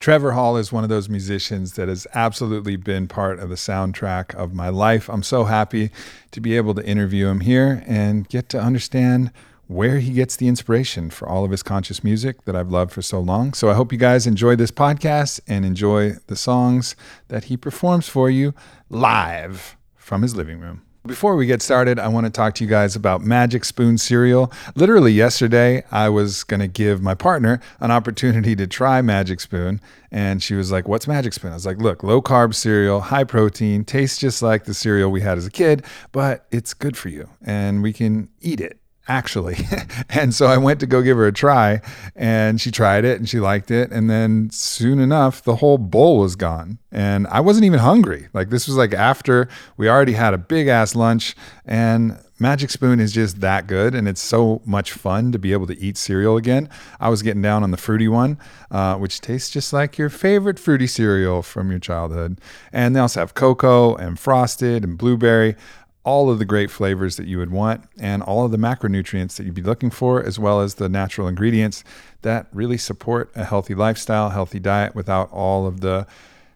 Trevor Hall is one of those musicians that has absolutely been part of the soundtrack of my life. I'm so happy to be able to interview him here and get to understand where he gets the inspiration for all of his conscious music that I've loved for so long. So I hope you guys enjoy this podcast and enjoy the songs that he performs for you live from his living room. Before we get started, I want to talk to you guys about Magic Spoon cereal. Literally, yesterday, I was going to give my partner an opportunity to try Magic Spoon. And she was like, What's Magic Spoon? I was like, Look, low carb cereal, high protein, tastes just like the cereal we had as a kid, but it's good for you and we can eat it actually. and so I went to go give her a try and she tried it and she liked it. And then soon enough, the whole bowl was gone. And I wasn't even hungry. Like this was like after we already had a big ass lunch and Magic Spoon is just that good, and it's so much fun to be able to eat cereal again. I was getting down on the fruity one, uh, which tastes just like your favorite fruity cereal from your childhood. And they also have cocoa and frosted and blueberry all of the great flavors that you would want and all of the macronutrients that you'd be looking for, as well as the natural ingredients that really support a healthy lifestyle, healthy diet without all of the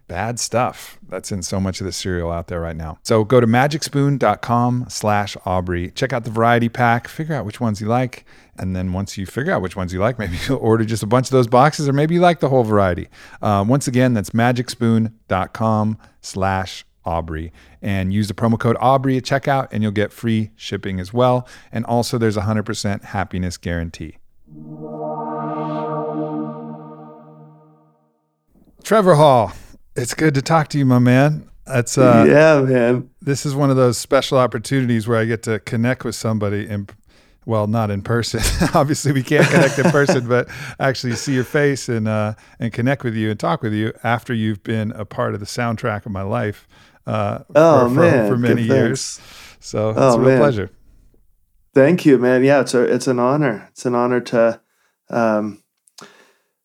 bad stuff that's in so much of the cereal out there right now. So go to magicspoon.com slash Aubrey. Check out the variety pack, figure out which ones you like. And then once you figure out which ones you like, maybe you'll order just a bunch of those boxes or maybe you like the whole variety. Uh, once again, that's magicspoon.com slash Aubrey and use the promo code Aubrey at checkout and you'll get free shipping as well. And also, there's a 100% happiness guarantee. Trevor Hall, it's good to talk to you, my man. That's uh, yeah, man. This is one of those special opportunities where I get to connect with somebody in well, not in person. Obviously, we can't connect in person, but actually see your face and uh, and connect with you and talk with you after you've been a part of the soundtrack of my life uh, oh, for, man. for, for many Good years. thanks. So it's Oh, a real man. pleasure. Thank you, man. Yeah, it's a, it's an honor. It's an honor to um,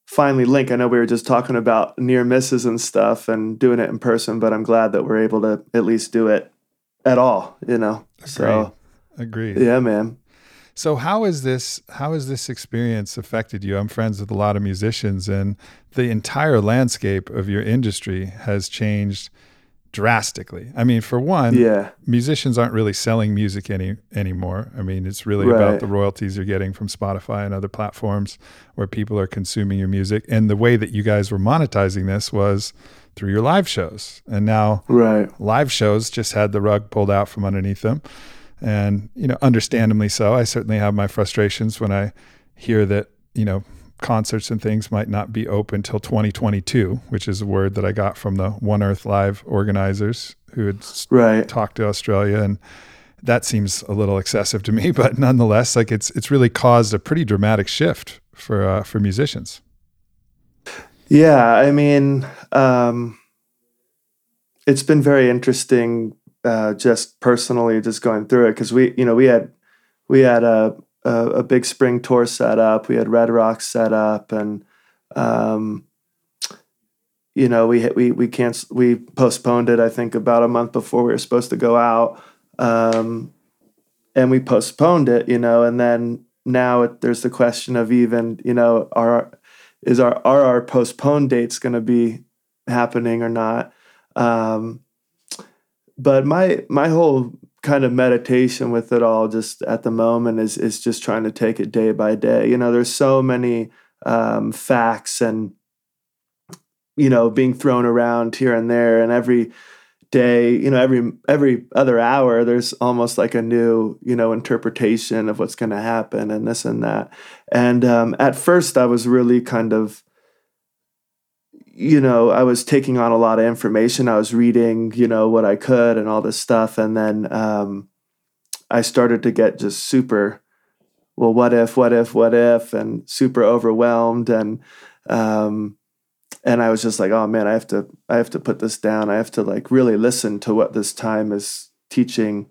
finally link. I know we were just talking about near misses and stuff and doing it in person, but I'm glad that we're able to at least do it at all. You know. So Agreed. yeah, man. So how is this how has this experience affected you? I'm friends with a lot of musicians and the entire landscape of your industry has changed drastically. I mean, for one, Yeah. musicians aren't really selling music any anymore. I mean, it's really about the royalties you're getting from Spotify and other platforms where people are consuming your music. And the way that you guys were monetizing this was through your live shows. And now Right. live shows just had the rug pulled out from underneath them. And, you know, understandably so. I certainly have my frustrations when I hear that, you know, concerts and things might not be open till 2022, which is a word that I got from the One Earth Live organizers who had Right. talked to Australia and that seems a little excessive to me, but nonetheless, like it's it's really caused a pretty dramatic shift for uh, for musicians. Yeah, I mean, um, it's been very interesting, uh, just personally, just going through it because we, you know, we had we had a, a a big spring tour set up, we had Red Rocks set up, and um, you know, we we we can't we postponed it. I think about a month before we were supposed to go out, um, and we postponed it. You know, and then now it, there's the question of even, you know, are is our are our postponed dates going to be happening or not um but my my whole kind of meditation with it all just at the moment is is just trying to take it day by day. You know there's so many um facts and you know being thrown around here and there. And every day you know every every other hour there's almost like a new you know interpretation of what's going to happen and this and that. And um, at first i was really kind of you know i was taking on a lot of information i was reading you know what i could and all this stuff and then um, i started to get just super well what if what if what if and super overwhelmed and um, and I was just like, oh man, I have to I have to put this down. I have to like really listen to what this time is teaching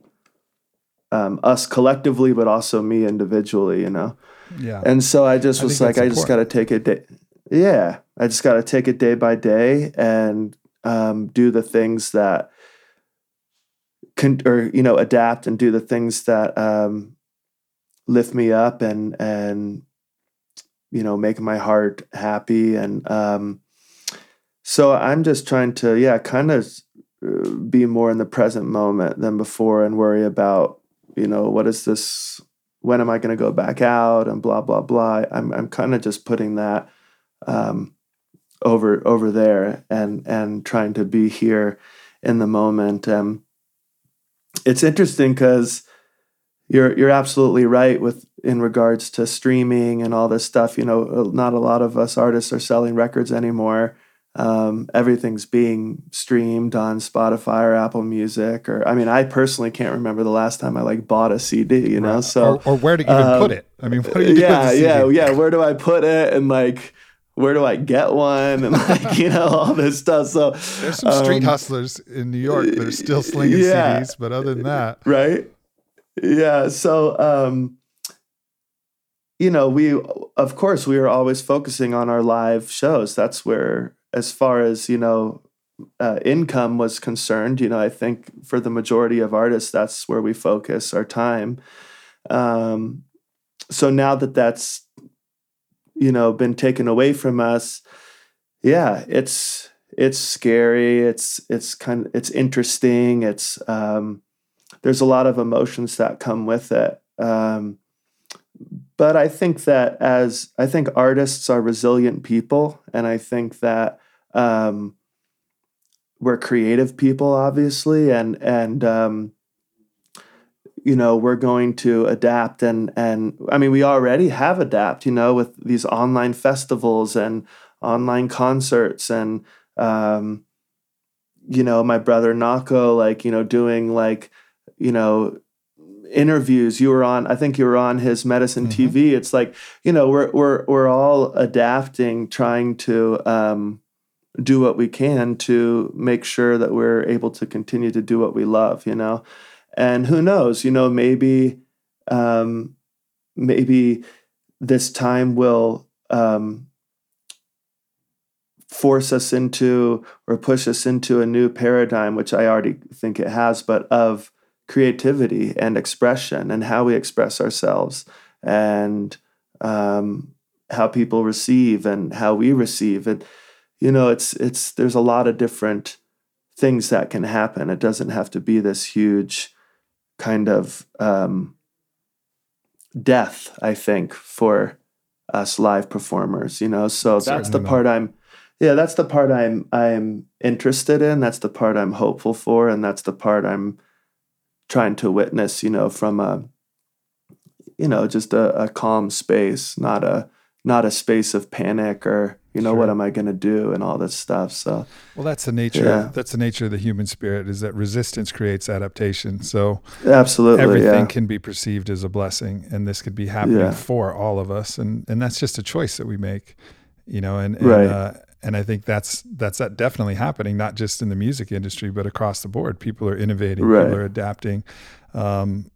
um, us collectively, but also me individually, you know. Yeah. And so I just I was like, I just got to take it day. Yeah, I just got to take it day by day and um, do the things that can, or you know, adapt and do the things that um, lift me up and and you know make my heart happy and um, so I'm just trying to, yeah, kind of uh, be more in the present moment than before and worry about, you know, what is this? When am I going to go back out and blah blah blah. I'm I'm kind of just putting that um, over over there and and trying to be here in the moment. Um, it's interesting because you're you're absolutely right with in regards to streaming and all this stuff. You know, not a lot of us artists are selling records anymore um, everything's being streamed on Spotify or Apple Music, or I mean, I personally can't remember the last time I like bought a CD. You know, right. so or, or, where to even um, put it. I mean, what do you yeah, yeah, yeah. Where do I put it? And like, where do I get one? And like, you know, all this stuff. So there's some street um, hustlers in New York that are still slinging yeah, CDs, but other than that, right? Yeah. So, um, you know, we of course we are always focusing on our live shows. That's where as far as you know uh, income was concerned you know i think for the majority of artists that's where we focus our time um, so now that that's you know been taken away from us. Yeah it's it's scary. It's it's kind of it's interesting. It's um, there's a lot of emotions that come with it. Um, but i think that as i think artists are resilient people and i think that um, we're creative people, obviously, and and um, you know we're going to adapt and and I mean we already have adapt, you know, with these online festivals and online concerts and um, you know my brother Nahko, like you know doing like you know interviews you were on i think you were on his medicine mm-hmm. tv it's like you know we're we're we're all adapting trying to um do what we can to make sure that we're able to continue to do what we love, you know. And who knows, you know, maybe um, maybe this time will um, force us into or push us into a new paradigm, which I already think it has, but of creativity and expression and how we express ourselves and um, how people receive and how we receive. It you know it's it's there's a lot of different things that can happen. It doesn't have to be this huge kind of um, death i think for us live performers you know so Certainly that's the not. part i'm yeah that's the part i'm i'm interested in that's the part i'm hopeful for and that's the part i'm trying to witness you know from a you know just a, a calm space not a not a space of panic or you know sure. what am i going to do and all this stuff so well that's the nature yeah. that's the nature of the human spirit is that resistance creates adaptation so absolutely everything yeah. can be perceived as a blessing and this could be happening yeah. for all of us and and that's just a choice that we make you know and, and right. Uh, and I think that's that's that definitely happening, not just in the music industry, but across the board. People are innovating, right. people are adapting, um,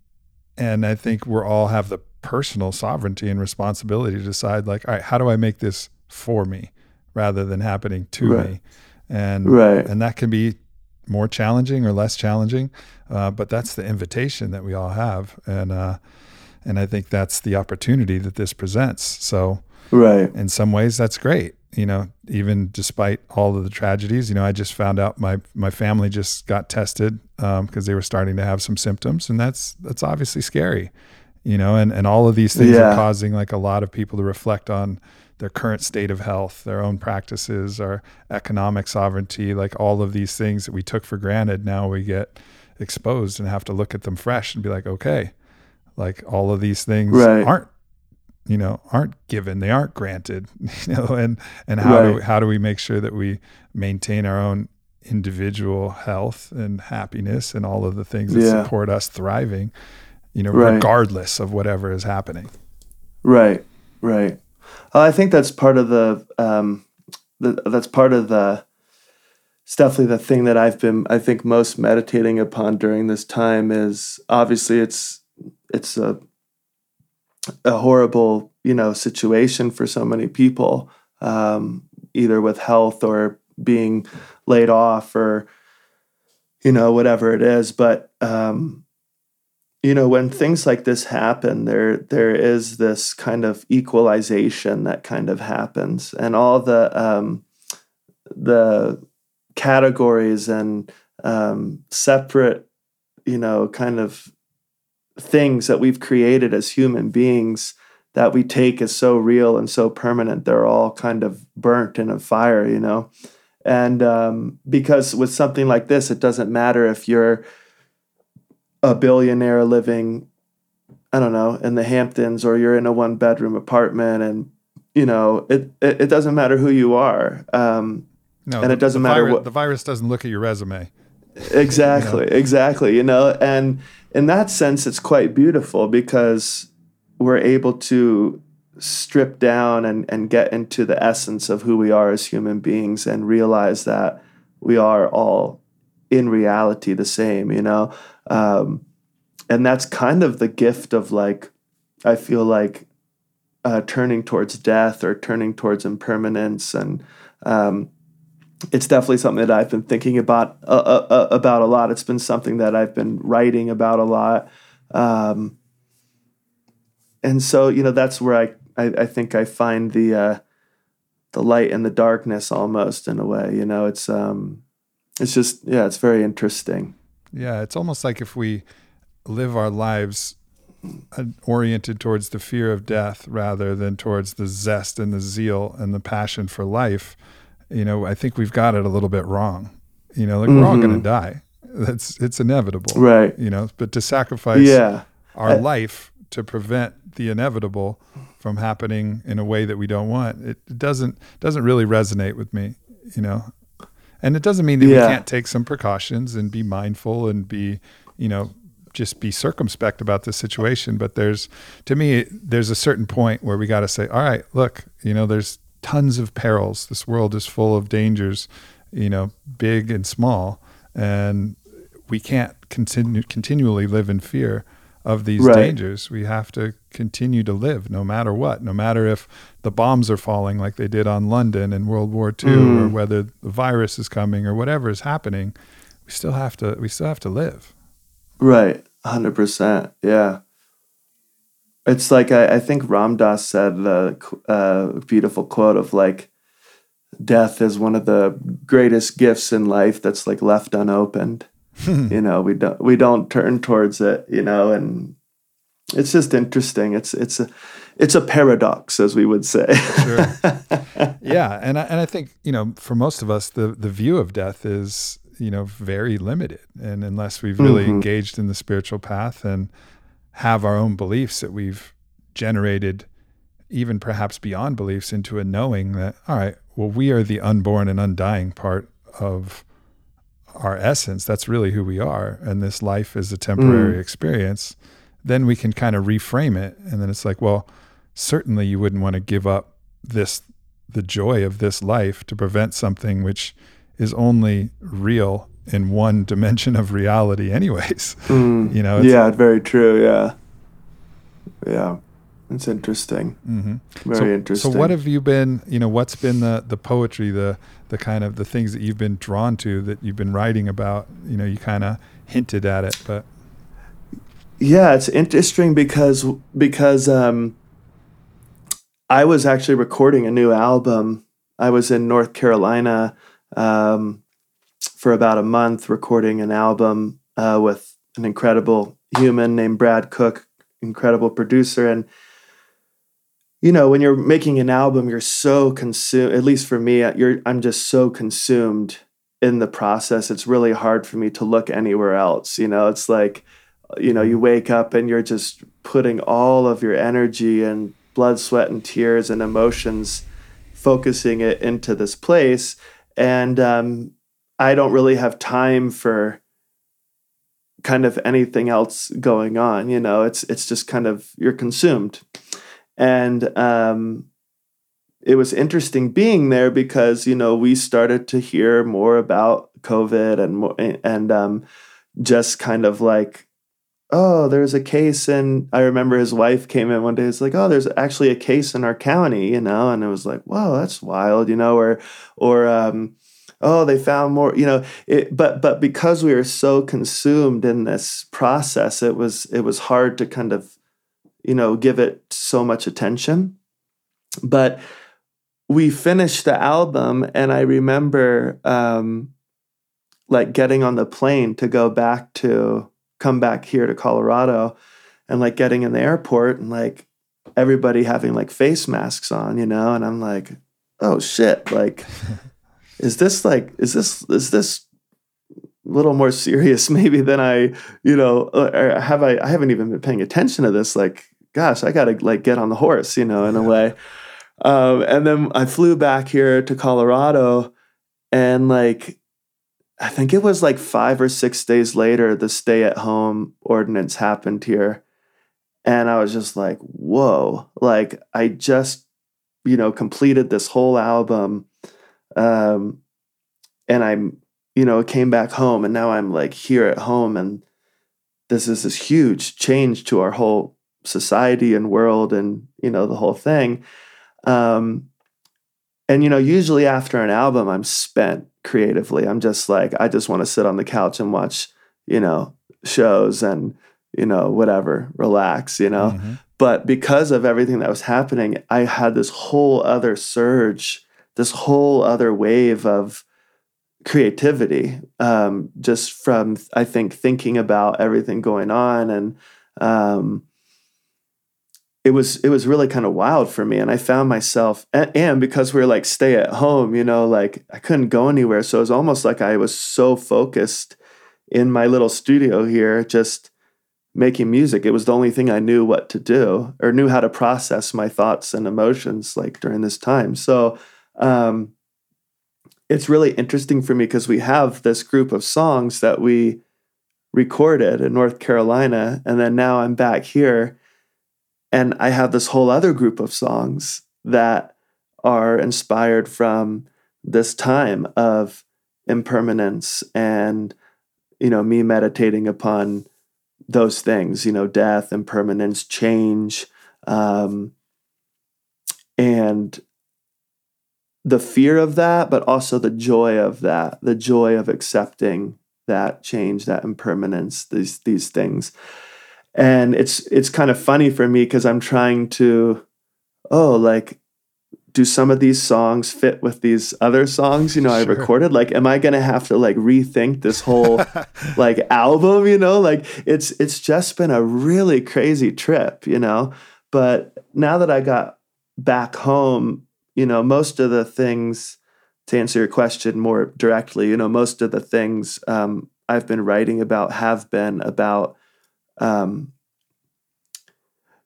and I think we're all have the personal sovereignty and responsibility to decide, like, all right, how do I make this for me rather than happening to right. me. And right. and that can be more challenging or less challenging, uh, but that's the invitation that we all have, and uh, and I think that's the opportunity that this presents. So, right, in some ways, that's great. You know, even despite all of the tragedies, you know, I just found out my my family just got tested because um, they were starting to have some symptoms, and that's that's obviously scary. You know, and and all of these things yeah. are causing like a lot of people to reflect on their current state of health, their own practices, our economic sovereignty, like all of these things that we took for granted. Now we get exposed and have to look at them fresh and be like, okay, like all of these things right. aren't, you know, aren't given, they aren't granted, you know, and, and how right. do we, how do we make sure that we maintain our own individual health and happiness and all of the things that yeah. support us thriving, you know, right. regardless of whatever is happening. Right. Right. Uh, I think that's part of the, um, the that's part of the it's definitely the thing that I've been I think most meditating upon during this time is obviously it's it's a a horrible you know situation for so many people um, either with health or being laid off or you know whatever it is but um, you know when things like this happen there there is this kind of equalization that kind of happens and all the um, the categories and um, separate, you know, kind of things that we've created as human beings that we take as so real and so permanent, they're all kind of burnt in a fire, you know. And um, because with something like this, it doesn't matter if you're a billionaire living, I don't know, in the Hamptons or you're in a one bedroom apartment and you know, it, it, it doesn't matter who you are. Um, no, and it doesn't matter virus, what the virus doesn't look at your resume. Exactly, you know? exactly. You know, and in that sense, it's quite beautiful because we're able to strip down and, and get into the essence of who we are as human beings and realize that we are all in reality the same, you know? Um, and that's kind of the gift of like, I feel like uh, turning towards death or turning towards impermanence. And um, it's definitely something that I've been thinking about uh, uh, uh about a lot. It's been something that I've been writing about a lot. Um, and so you know that's where I, I, I think I find the uh, the light and the darkness almost in a way. You know, it's um, it's just yeah, it's very interesting. Yeah, it's almost like if we live our lives uh, oriented towards the fear of death rather than towards the zest and the zeal and the passion for life, you know, I think we've got it a little bit wrong. You know, like mm-hmm. we're all going to mm-hmm. die. That's it's inevitable, right? You know, but to sacrifice yeah. our I, life to prevent the inevitable from happening in a way that we don't want. It, doesn't doesn't really resonate with me, you know. And it doesn't mean that yeah. we can't take some precautions and be mindful and be, you know, just be circumspect about the situation. But there's, to me, there's a certain point where we got to say, all right, look, you know, there's tons of perils. This world is full of dangers, you know, big and small, and we can't continue continually live in fear of these right. dangers. We have to continue to live no matter what, no matter if the bombs are falling like they did on London in World War II mm. or whether the virus is coming or whatever is happening, we still have to we still have to live. Right. 100%. Yeah. It's like I, I think Ram Dass said the uh, beautiful quote of like death is one of the greatest gifts in life that's like left unopened. you know, we don't we don't turn towards it, you know, and it's just interesting. It's it's a it's a paradox, as we would say. sure. Yeah, and I, and I think you know, for most of us, the the view of death is you know very limited, and unless we've really mm-hmm. engaged in the spiritual path and have our own beliefs that we've generated, even perhaps beyond beliefs, into a knowing that all right, well, we are the unborn and undying part of our essence, that's really who we are, and this life is a temporary mm. experience, then we can kind of reframe it. And then it's like, well, certainly you wouldn't want to give up this, the joy of this life to prevent something which is only real in one dimension of reality, anyways. Mm. You know? yeah, very true. Yeah. Yeah. It's interesting. Mm-hmm. Very so, interesting. So, what have you been? You know, what's been the the poetry, the the kind of the things that you've been drawn to that you've been writing about? You know, you kind of hinted at it, but yeah, it's interesting because because um, I was actually recording a new album. I was in North Carolina um, for about a month recording an album uh, with an incredible human named Brad Cook, incredible producer, and you know when you're making an album you're so consumed at least for me uh, you're i'm just so consumed in the process. It's really hard for me to look anywhere else you know? It's like you know you wake up and you're just putting all of your energy and blood sweat and tears and emotions focusing it into this place. And um, i don't really have time for kind of anything else going on you know? It's it's just kind of you're consumed and um, it was interesting being there because you know we started to hear more about COVID and and um, just kind of like oh there's a case and I remember his wife came in one day it's like oh there's actually a case in our county you know? And it was like whoa that's wild you know? Or or um, oh they found more you know? It, but but because we were so consumed in this process it was it was hard to kind of you know give it so much attention but we finished the album, and I remember um, like getting on the plane to go back to come back here to Colorado, and like getting in the airport and like everybody having like face masks on, you know, and I'm like, oh shit, like, is this like, is this is this a little more serious maybe than I, you know, or have I? I haven't even been paying attention to this. Like, gosh, I got to like get on the horse, you know, in a way. Um, and then I flew back here to Colorado, and like, I think it was like five or six days later, the stay-at-home ordinance happened here, and I was just like, whoa! Like, I just, you know, completed this whole album, um, and I'm you know, came back home and now I'm like here at home and this is this huge change to our whole society and world and, you know, the whole thing. Um, and, you know, usually after an album, I'm spent creatively. I'm just like, I just want to sit on the couch and watch, you know, shows and, you know, whatever, relax, you know. Mm-hmm. But because of everything that was happening, I had this whole other surge, this whole other wave of, creativity um, just from i think thinking about everything going on and um, it was it was really kind of wild for me and i found myself and, because we are like stay at home you know like i couldn't go anywhere so it was almost like i was so focused in my little studio here just making music it was the only thing i knew what to do or knew how to process my thoughts and emotions like during this time so um, it's really interesting for me because we have this group of songs that we recorded in North Carolina. And then now I'm back here and I have this whole other group of songs that are inspired from this time of impermanence and, you know, me meditating upon those things, you know, death, impermanence, change. Um, and the fear of that, but also the joy of that, the joy of accepting that change, that impermanence, these these things. And it's it's kind of funny for me because I'm trying to, oh, like, do some of these songs fit with these other songs, you know, sure. I recorded? Like, am I gonna have to like rethink this whole like album, you know? Like it's it's just been a really crazy trip, you know. But now that I got back home you know, most of the things to answer your question more directly, you know, most of the things um, I've been writing about have been about, um,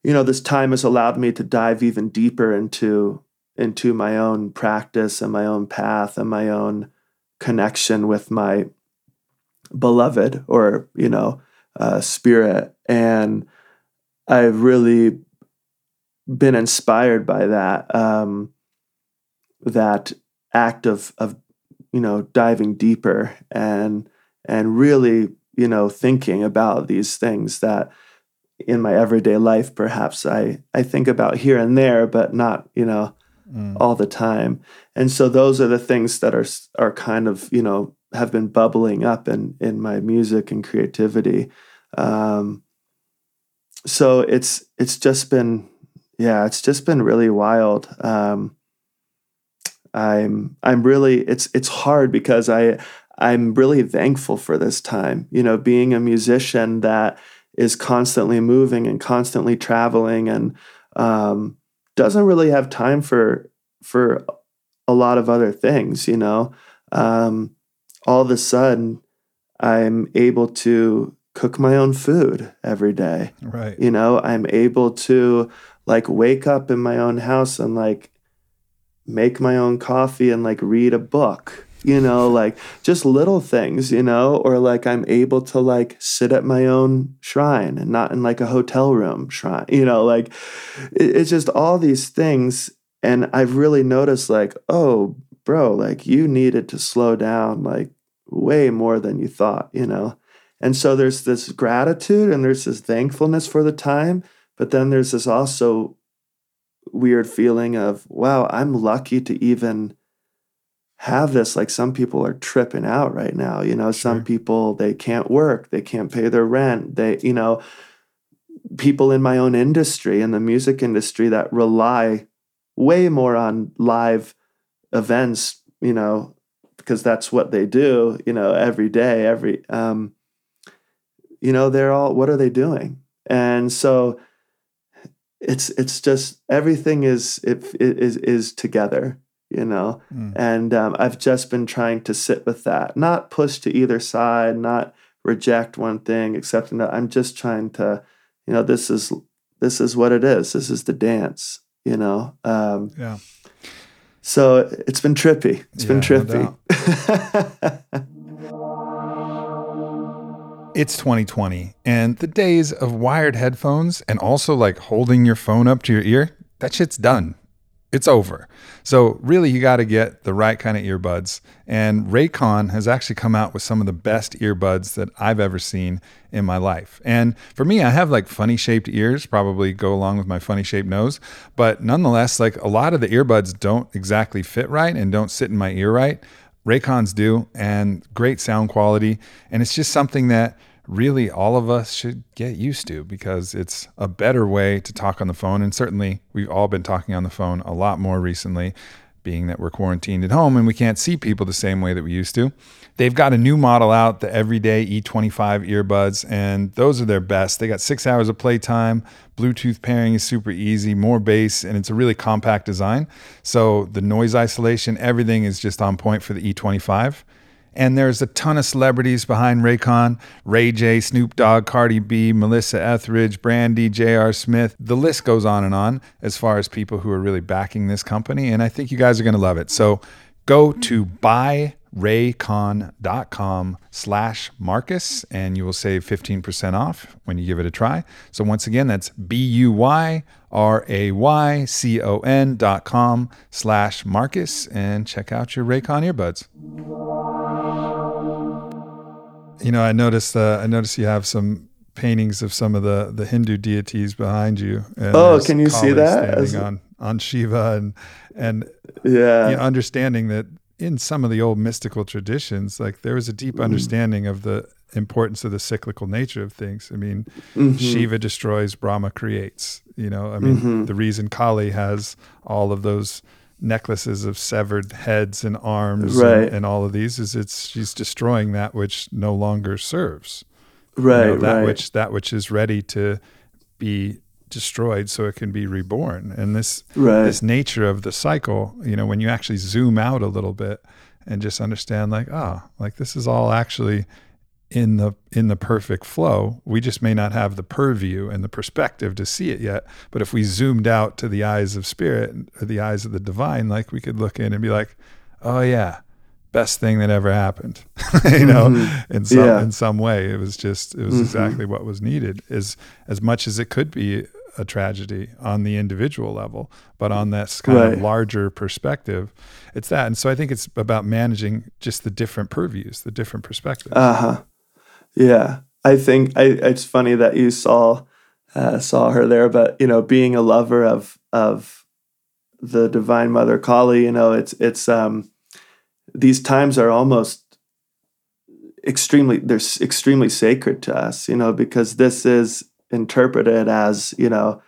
you know, this time has allowed me to dive even deeper into into my own practice and my own path and my own connection with my beloved or you know uh, spirit. And i've really been inspired by that um, that act of of you know diving deeper and and really you know thinking about these things that in my everyday life perhaps i i think about here and there but not you know mm. all the time. And so those are the things that are are kind of you know have been bubbling up in in my music and creativity. Um so it's it's just been yeah it's just been really wild. Um I'm I'm really it's it's hard because I I'm really thankful for this time. You know, being a musician that is constantly moving and constantly traveling and um, doesn't really have time for for a lot of other things. You know, um, all of a sudden I'm able to cook my own food every day. Right. You know, I'm able to like wake up in my own house and like make my own coffee and like read a book you know like just little things you know or like i'm able to like sit at my own shrine and not in like a hotel room shrine you know like it, it's just all these things. And i've really noticed like oh bro like you needed to slow down like way more than you thought you know? And so there's this gratitude and there's this thankfulness for the time but then there's this also weird feeling of, wow, I'm lucky to even have this. Like some people are tripping out right now. You know, sure. some people, they can't work, they can't pay their rent. They, you know, people in my own industry, in the music industry that rely way more on live events, you know, because that's what they do, you know, every day, every um, you know, they're all what are they doing? And so it's it's just everything is it, it is is together you know? Mm. and um, i've just been trying to sit with that not push to either side not reject one thing accept another. I'm just trying to you know this is this is what it is. This is the dance you know? Um, yeah. so it's been trippy. It's yeah, been trippy. no It's 2020, and the days of wired headphones and also like holding your phone up to your ear, that shit's done. It's over. So, really, you got to get the right kind of earbuds. And Raycon has actually come out with some of the best earbuds that I've ever seen in my life. And for me, I have like funny shaped ears, probably go along with my funny shaped nose. But nonetheless, like a lot of the earbuds don't exactly fit right and don't sit in my ear right. Raycons do, and great sound quality. And it's just something that really all of us should get used to because it's a better way to talk on the phone. And certainly, we've all been talking on the phone a lot more recently, being that we're quarantined at home and we can't see people the same way that we used to. They've got a new model out, the Everyday E25 earbuds, and those are their best. They got six hours of playtime. Bluetooth pairing is super easy, more bass, and it's a really compact design. So the noise isolation, everything is just on point for the E25. And there's a ton of celebrities behind Raycon Ray J, Snoop Dogg, Cardi B, Melissa Etheridge, Brandy, J.R. Smith. The list goes on and on as far as people who are really backing this company. And I think you guys are going to love it. So go to buyraycon.com slash Marcus and you will save 15% off when you give it a try. So once again, that's B-U-Y-R-A-Y-C-O-N dot com slash Marcus and check out your Raycon earbuds. You know, I noticed. Uh, I noticed you have some paintings of some of the the Hindu deities behind you. oh, can you see that? On on Shiva and and yeah, you know, understanding that in some of the old mystical traditions, like there was a deep mm. understanding of the importance of the cyclical nature of things. I mean, mm-hmm. Shiva destroys, Brahma creates. You know, I mean, mm-hmm. the reason Kali has all of those necklaces of severed heads and arms right. and, and, all of these is it's she's destroying that which no longer serves right you know, that right. which that which is ready to be destroyed so it can be reborn and this right. this nature of the cycle you know when you actually zoom out a little bit and just understand like oh like this is all actually in the in the perfect flow. We just may not have the purview and the perspective to see it yet. But if we zoomed out to the eyes of spirit or the eyes of the divine, like we could look in and be like, "Oh yeah, best thing that ever happened." you know, mm-hmm. in some yeah. in some way, it was just it was mm-hmm. exactly what was needed. Is as much as it could be a tragedy on the individual level, but on this kind right. of larger perspective, it's that. And so I think it's about managing just the different purviews, the different perspectives. Uh huh. Yeah, I think I, it's funny that you saw uh, saw her there, but you know, being a lover of of the Divine Mother Kali, you know, it's it's um, these times are almost extremely they're extremely sacred to us, you know, because this is interpreted as you know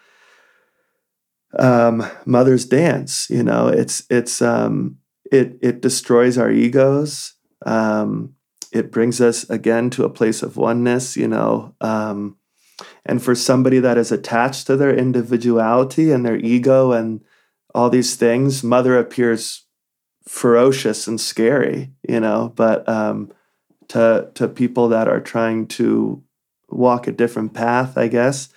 um, mother's dance. You know, it's it's um, it it destroys our egos. Um, it brings us again to a place of oneness, you know. Um, and for somebody that is attached to their individuality and their ego and all these things, mother appears ferocious and scary, you know. But um, to to people that are trying to walk a different path, I guess,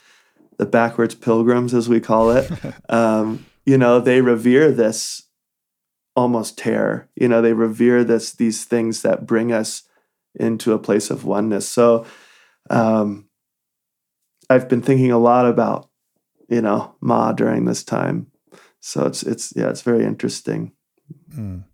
the backwards pilgrims, as we call it, um, you know, they revere this almost terror. You know, they revere this these things that bring us into a place of oneness. So um, I've been thinking a lot about, you know, Ma during this time. So it's it's yeah, it's very interesting. Mm.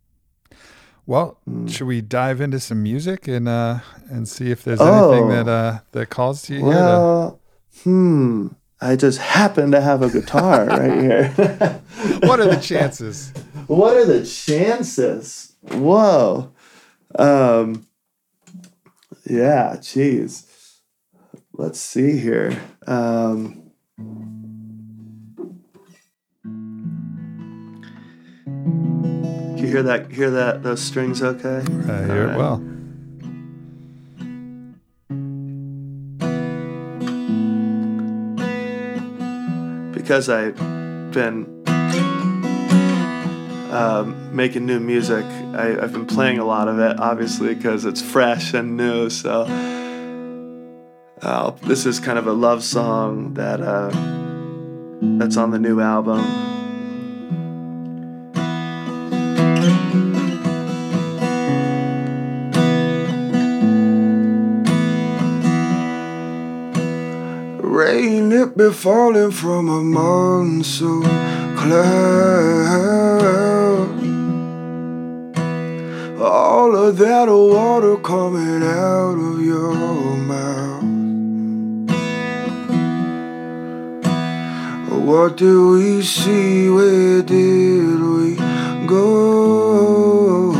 Well, mm. should we dive into some music and uh and see if there's oh, anything that uh that calls to you well, to... hmm. I just happen to have a guitar right here. what are the chances? What are the chances? Whoa. Um yeah, geez. Let's see here. Um, Can you hear that? Hear that? Those strings, okay? I hear it well. Because I've been um, making new music, I, I've been playing a lot of it, obviously, because it's fresh and new. So uh, this is kind of a love song that uh, that's on the new album. Rain it be falling from a monsoon cloud. All of that water coming out of your mouth. What do we see? Where did we go?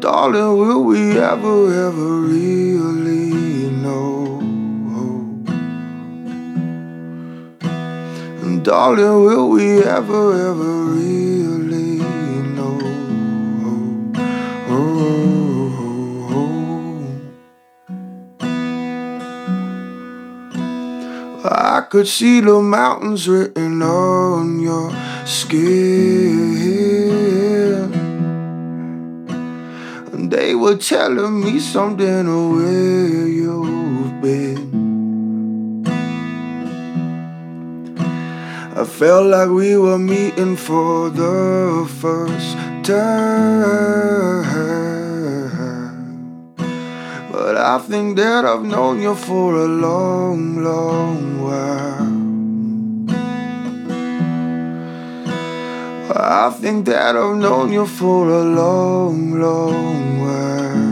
Darling, will we ever, ever really Darling, will we ever, ever really know? I could see the mountains written on your skin. And they were telling me something of where you've been. I felt like we were meeting for the first time. But I think that I've known you for a long, long while. I think that I've known you for a long, long while.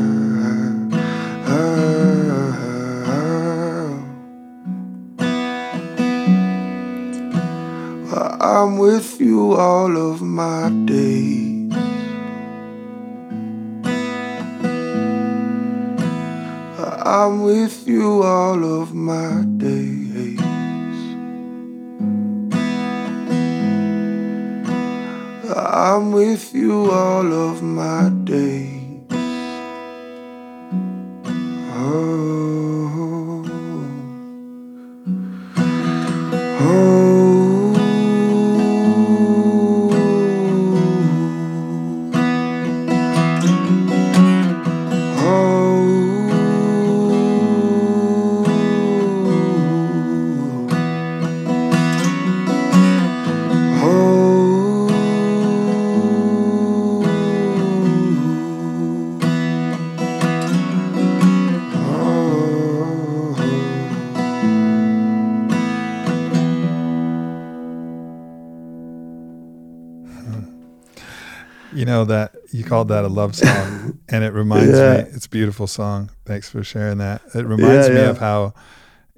I'm with you all of my days. I'm with you all of my days. I'm with you all of my days. You called that a love song, and it reminds Yeah. me. It's a beautiful song. Thanks for sharing that. It reminds Yeah, me yeah. of how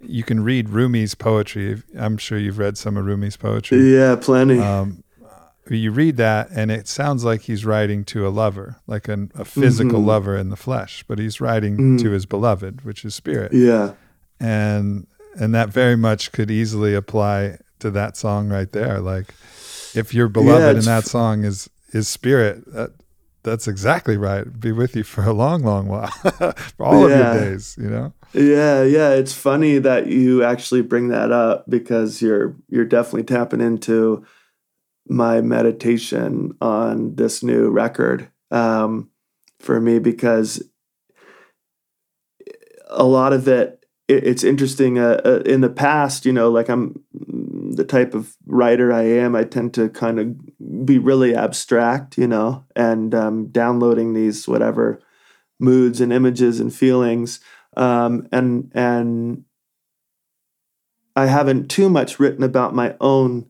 you can read Rumi's poetry. I'm sure you've read some of Rumi's poetry. Yeah, plenty. Um, you read that, and it sounds like he's writing to a lover, like an, a physical Mhm. lover in the flesh, but he's writing Mm. to his beloved, which is spirit, yeah. and and that very much could easily apply to that song right there. Like, if your beloved in that song is is spirit, that, that's exactly right. Be with you for a long, long while, for all Yeah. of your days. You know. Yeah, yeah, it's funny that you actually bring that up because you're you're definitely tapping into my meditation on this new record um, for me because a lot of it, it it's interesting. Uh, uh, in the past, you know, like I'm the type of writer I am, I tend to kind of be really abstract, you know, and um, downloading these whatever moods and images and feelings. Um, and and I haven't too much written about my own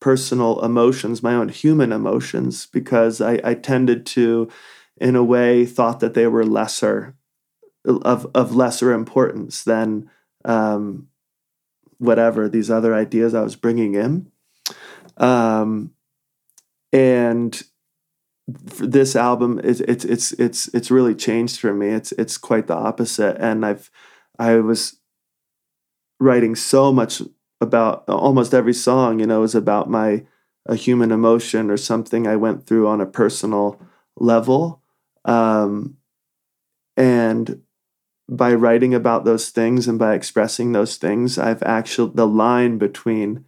personal emotions, my own human emotions, because I, I tended to, in a way, thought that they were lesser, of of lesser importance than um, whatever these other ideas I was bringing in, um, and this album it's it's it's it's it's really changed for me. It's it's quite the opposite. And i've i was writing so much about almost every song you know is about my a human emotion or something I went through on a personal level. Um, and by writing about those things and by expressing those things, I've actually, the line between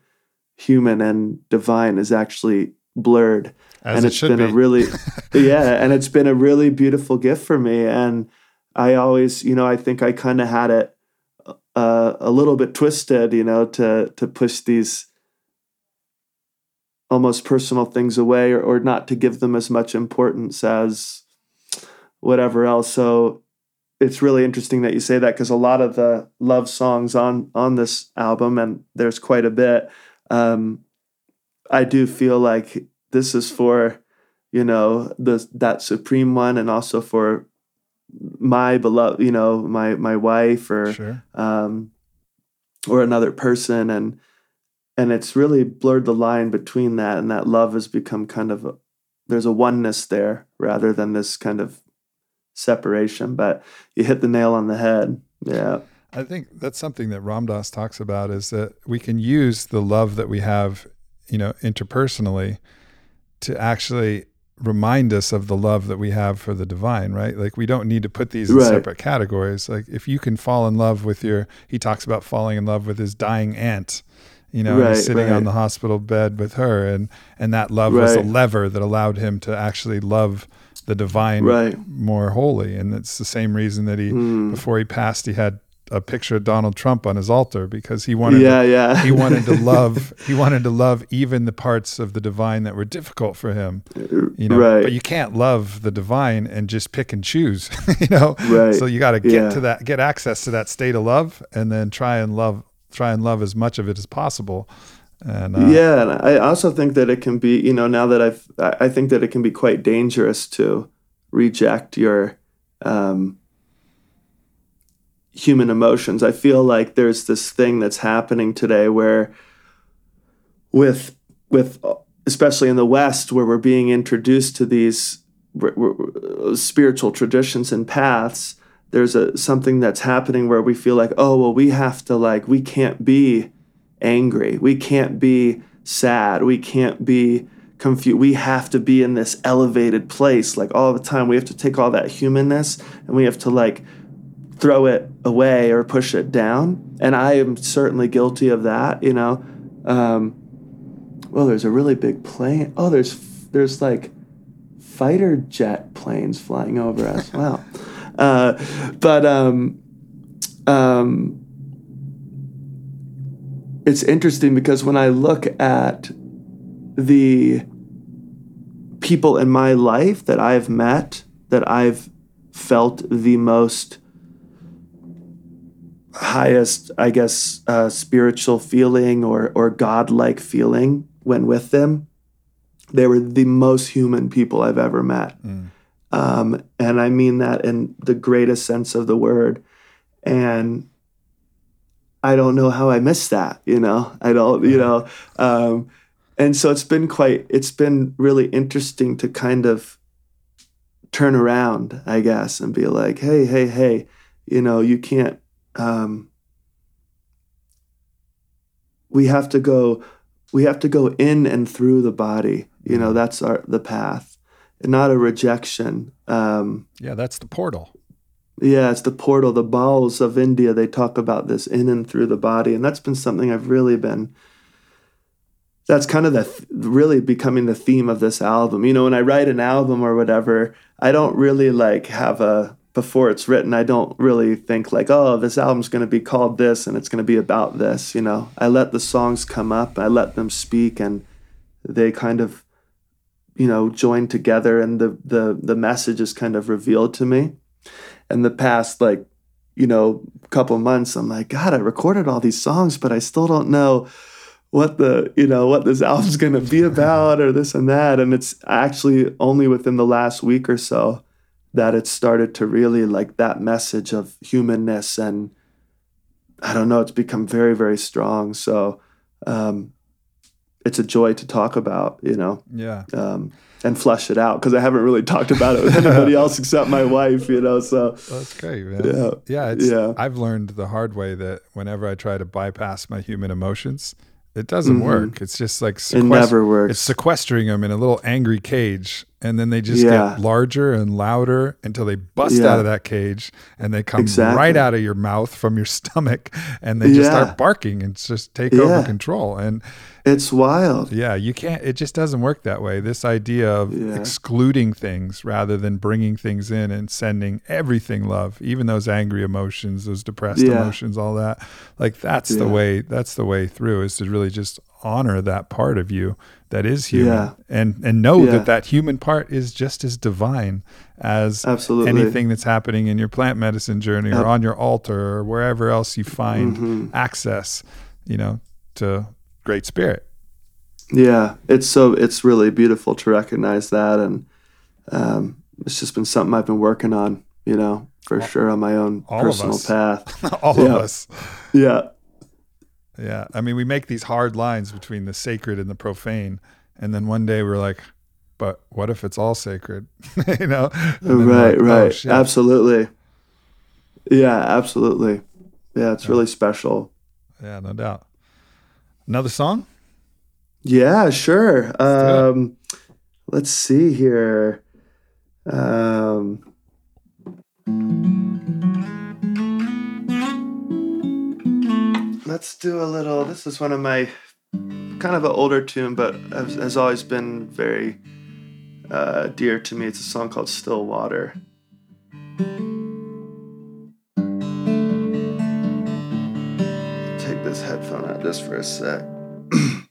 human and divine is actually blurred. As and it it's been be. a really, yeah, and it's been a really beautiful gift for me. And I always, you know, I think I kind of had it uh, a little bit twisted, you know, to to push these almost personal things away or, or not to give them as much importance as whatever else. So it's really interesting that you say that because a lot of the love songs on on this album, and there's quite a bit, um, I do feel like this is for you know the that supreme one, and also for my beloved, you know, my my wife or Sure. um, or another person, and and it's really blurred the line between that and that love has become kind of a, there's a oneness there rather than this kind of separation. But you hit the nail on the head. Yeah. I think that's something that Ram Dass talks about is that we can use the love that we have, you know, interpersonally to actually remind us of the love that we have for the divine, right? Like we don't need to put these in Right. separate categories. Like if you can fall in love with your he talks about falling in love with his dying aunt, you know, Right, he's sitting right. on the hospital bed with her and and that love was a lever that allowed him to actually love the divine Right. more holy. And it's the same reason that he Mm. before he passed he had a picture of Donald Trump on his altar because he wanted Yeah, to, yeah. he wanted to love he wanted to love even the parts of the divine that were difficult for him you know Right. but you can't love the divine and just pick and choose you know Right. so you got to get Yeah. to that get access to that state of love and then try and love try and love as much of it as possible and uh, yeah, and I also think that it can be, you know, now that I've, I think that it can be quite dangerous to reject your um, human emotions. I feel like there's this thing that's happening today where, with with especially in the West, where we're being introduced to these spiritual traditions and paths, there's a something that's happening where we feel like, oh well, we have to like we can't be angry, we can't be sad, we can't be confused. We have to be in this elevated place like all the time. We have to take all that humanness and we have to like throw it away or push it down. And I am certainly guilty of that, you know. Um, well, there's a really big plane. Oh, there's there's like fighter jet planes flying over us. Wow. Uh, but um, um, it's interesting because when I look at the people in my life that I've met, that I've felt the most highest, I guess, uh, spiritual feeling or or godlike feeling when with them, they were the most human people I've ever met, um, and I mean that in the greatest sense of the word. And I don't know how I missed that. You know, I don't. You know, um, and so it's been quite. It's been really interesting to kind of turn around, I guess, and be like, hey, hey, hey, you know, you can't. Um, we have to go. We have to go in and through the body. You know, that's our the path, not a rejection. Um, yeah that's the portal yeah, it's the portal, the Bauls of India. They talk about this in and through the body, and that's been something I've really been. That's kind of the th- really becoming the theme of this album. You know, when I write an album or whatever, I don't really like have a before it's written. I don't really think like, oh, this album's going to be called this and it's going to be about this. You know, I let the songs come up, I let them speak, and they kind of, you know, join together, and the the the message is kind of revealed to me in the past like you know couple months i'm like god i recorded all these songs but i still don't know what the you know what this album's going to be about or this and that. And it's actually only within the last week or so that it started to really like that message of humanness and i don't know it's become very very strong. So um it's a joy to talk about you know? Yeah. Um and flesh it out because I haven't really talked about it with anybody else except my wife, you know. So That's great, man. Yeah. Yeah, it's, Yeah. I've learned the hard way that whenever I try to bypass my human emotions, It doesn't Mhm. work. It's just like It never works. It's sequestering them in a little angry cage, and then they just Yeah. get larger and louder until they bust Yeah. out of that cage, and they come Exactly. right out of your mouth from your stomach, and they just Yeah. start barking and just take over control. And it's wild. yeah, you can't. It just doesn't work that way. This idea of Yeah. excluding things rather than bringing things in and sending everything love, even those angry emotions, those depressed Yeah. emotions, all that. Like that's the way. That's the way through. Is to really just honor that part of you that is human, Yeah. and and know Yeah. that that human part is just as divine as Absolutely. anything that's happening in your plant medicine journey or on your altar or wherever else you find Mhm. access, you know, to great spirit. Yeah, it's so it's really beautiful to recognize that, and um, it's just been something I've been working on, you know, for sure on my own all personal path. all Yeah. of us. Yeah, Yeah. I mean, we make these hard lines between the sacred and the profane. And then one day we're like, but what if it's all sacred? you know? And then we're right, like, oh, right, shit. absolutely. Yeah, absolutely. Yeah, it's really special. Yeah, no doubt. Another song? Yeah, sure. it. Um, let's see here. Um, let's do a little. This is one of my kind of an older tune, but has, has always been very uh, dear to me. It's a song called Still Water. Just for a sec.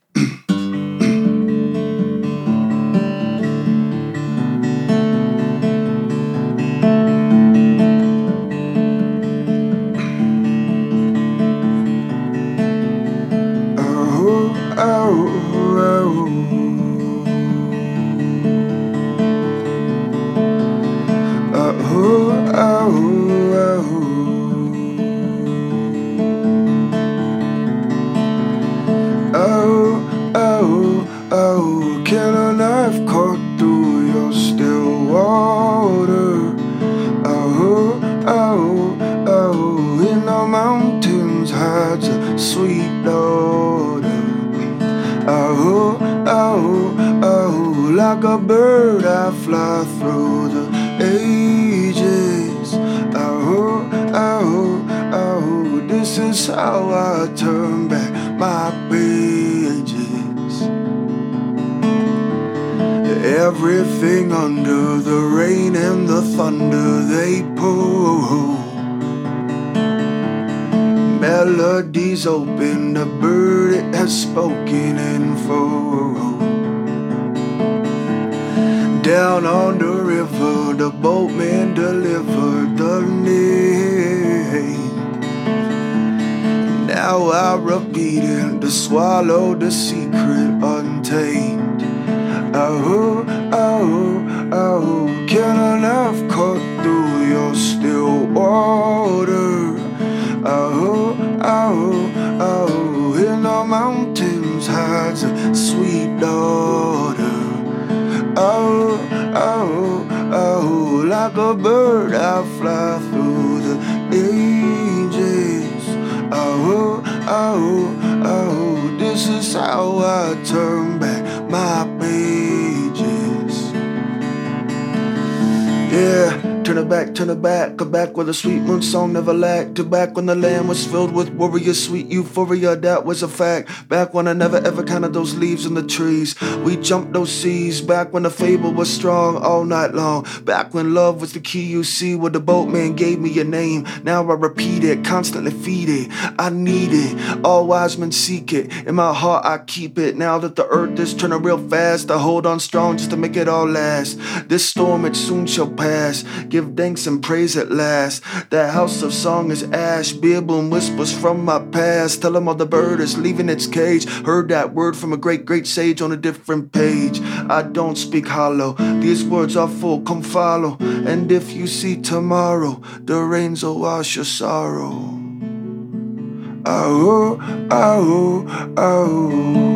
where the sweet moon song never lacked. To back when the land was filled with warrior sweet euphoria, that was a fact. Back when I never ever counted those leaves in the trees. We jumped those seas, back when the fable was strong all night long. Back when love was the key, you see, where the boatman gave me your name. Now I repeat it, constantly feed it. I need it, all wise men seek it. In my heart, I keep it. Now that the earth is turning real fast, I hold on strong just to make it all last. This storm, it soon shall pass. Give thanks and praise at last. That house of song is ash. Bible and whispers from my past. Tell them all the bird is leaving its cage. Heard that word from a great, great sage on a different page. I don't speak hollow. These words are full, come follow. And if you see tomorrow, the rains will wash your sorrow. Oh, oh. Oh,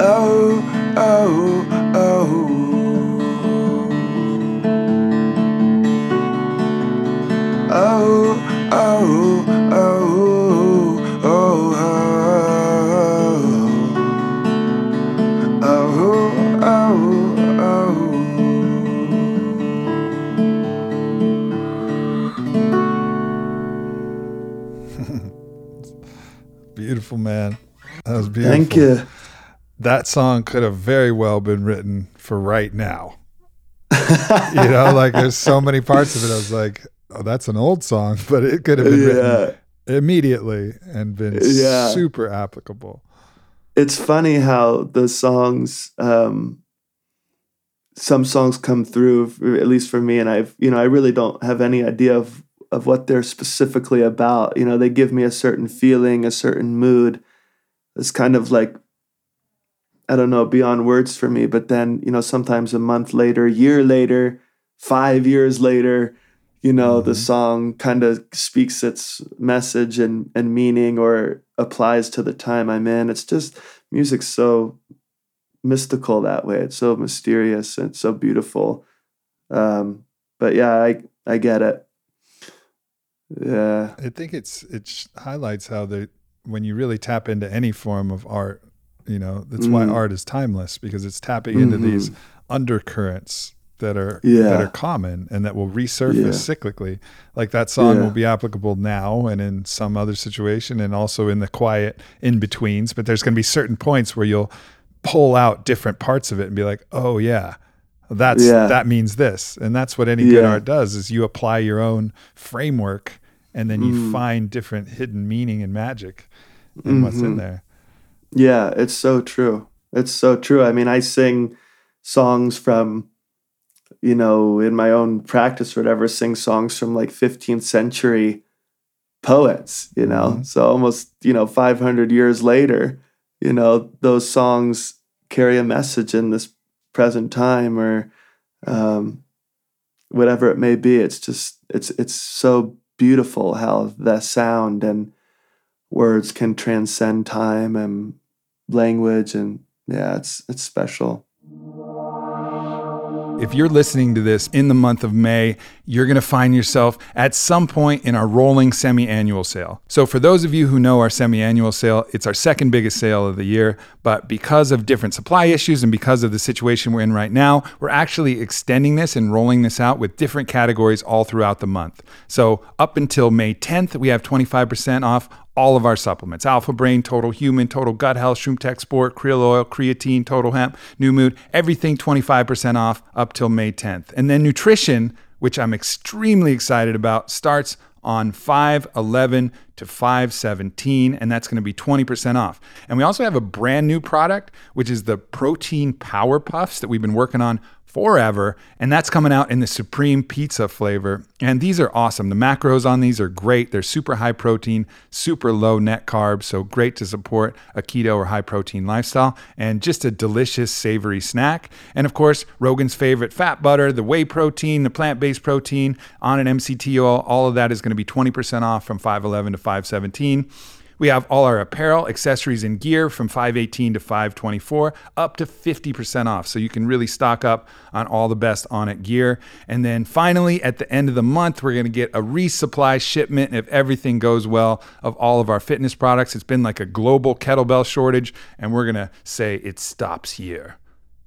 oh, oh. beautiful, man. That was beautiful. Thank you. That song could have very well been written for right now. you know, like there's so many parts of it. I was like, oh, that's an old song, but it could have been written immediately and been Yeah. super applicable. It's funny how the songs, um, some songs come through, at least for me, and I've, you know, I really don't have any idea of, of what they're specifically about. You know, they give me a certain feeling, a certain mood. It's kind of like, I don't know, beyond words for me. But then, you know, sometimes a month later, year later, five years later, you know, the Mhm. song kind of speaks its message and, and meaning or applies to the time I'm in. It's just music's so mystical that way. It's so mysterious and so beautiful. Um, but yeah, I I get it. Yeah. I think it's it highlights how the when you really tap into any form of art, you know, that's why Mhm. art is timeless because it's tapping into these Mhm. undercurrents that are Yeah. that are common and that will resurface Yeah. cyclically. Like that song Yeah. will be applicable now and in some other situation and also in the quiet in betweens, but there's going to be certain points where you'll pull out different parts of it and be like, "Oh yeah, that's that means this." And that's what any good art does is you apply your own framework and then you Mm. find different hidden meaning and magic in what's in Mhm. there. Yeah, it's so true. It's so true. I mean, I sing songs from, you know, in my own practice or whatever, sing songs from like 15th century poets, you know? Mhm. So almost, you know, 500 years later, you know, those songs carry a message in this present time or um, whatever it may be. It's just, it's, it's so beautiful how the sound and words can transcend time and language and yeah it's it's special If you're listening to this in the month of May, you're going to find yourself at some point in our rolling semi annual sale. So, for those of you who know our semi annual sale, it's our second biggest sale of the year. But because of different supply issues and because of the situation we're in right now, we're actually extending this and rolling this out with different categories all throughout the month. So, up until May 10th, we have 25% off all of our supplements Alpha Brain, Total Human, Total Gut Health, Shroom Tech Sport, Krill Oil, Creatine, Total Hemp, New Mood, everything 25% off up till May 10th. And then nutrition, which I'm extremely excited about, starts on 511 to 517 and that's going to be 20% off. And we also have a brand new product which is the protein power puffs that we've been working on forever and that's coming out in the supreme pizza flavor. And these are awesome. The macros on these are great. They're super high protein, super low net carbs, so great to support a keto or high protein lifestyle and just a delicious savory snack. And of course, Rogan's favorite fat butter, the whey protein, the plant-based protein on an MCT oil, all of that is going to be 20% off from 511 to 517. We have all our apparel, accessories, and gear from 518 to 524, up to 50% off. So you can really stock up on all the best on it gear. And then finally, at the end of the month, we're going to get a resupply shipment if everything goes well of all of our fitness products. It's been like a global kettlebell shortage, and we're going to say it stops here.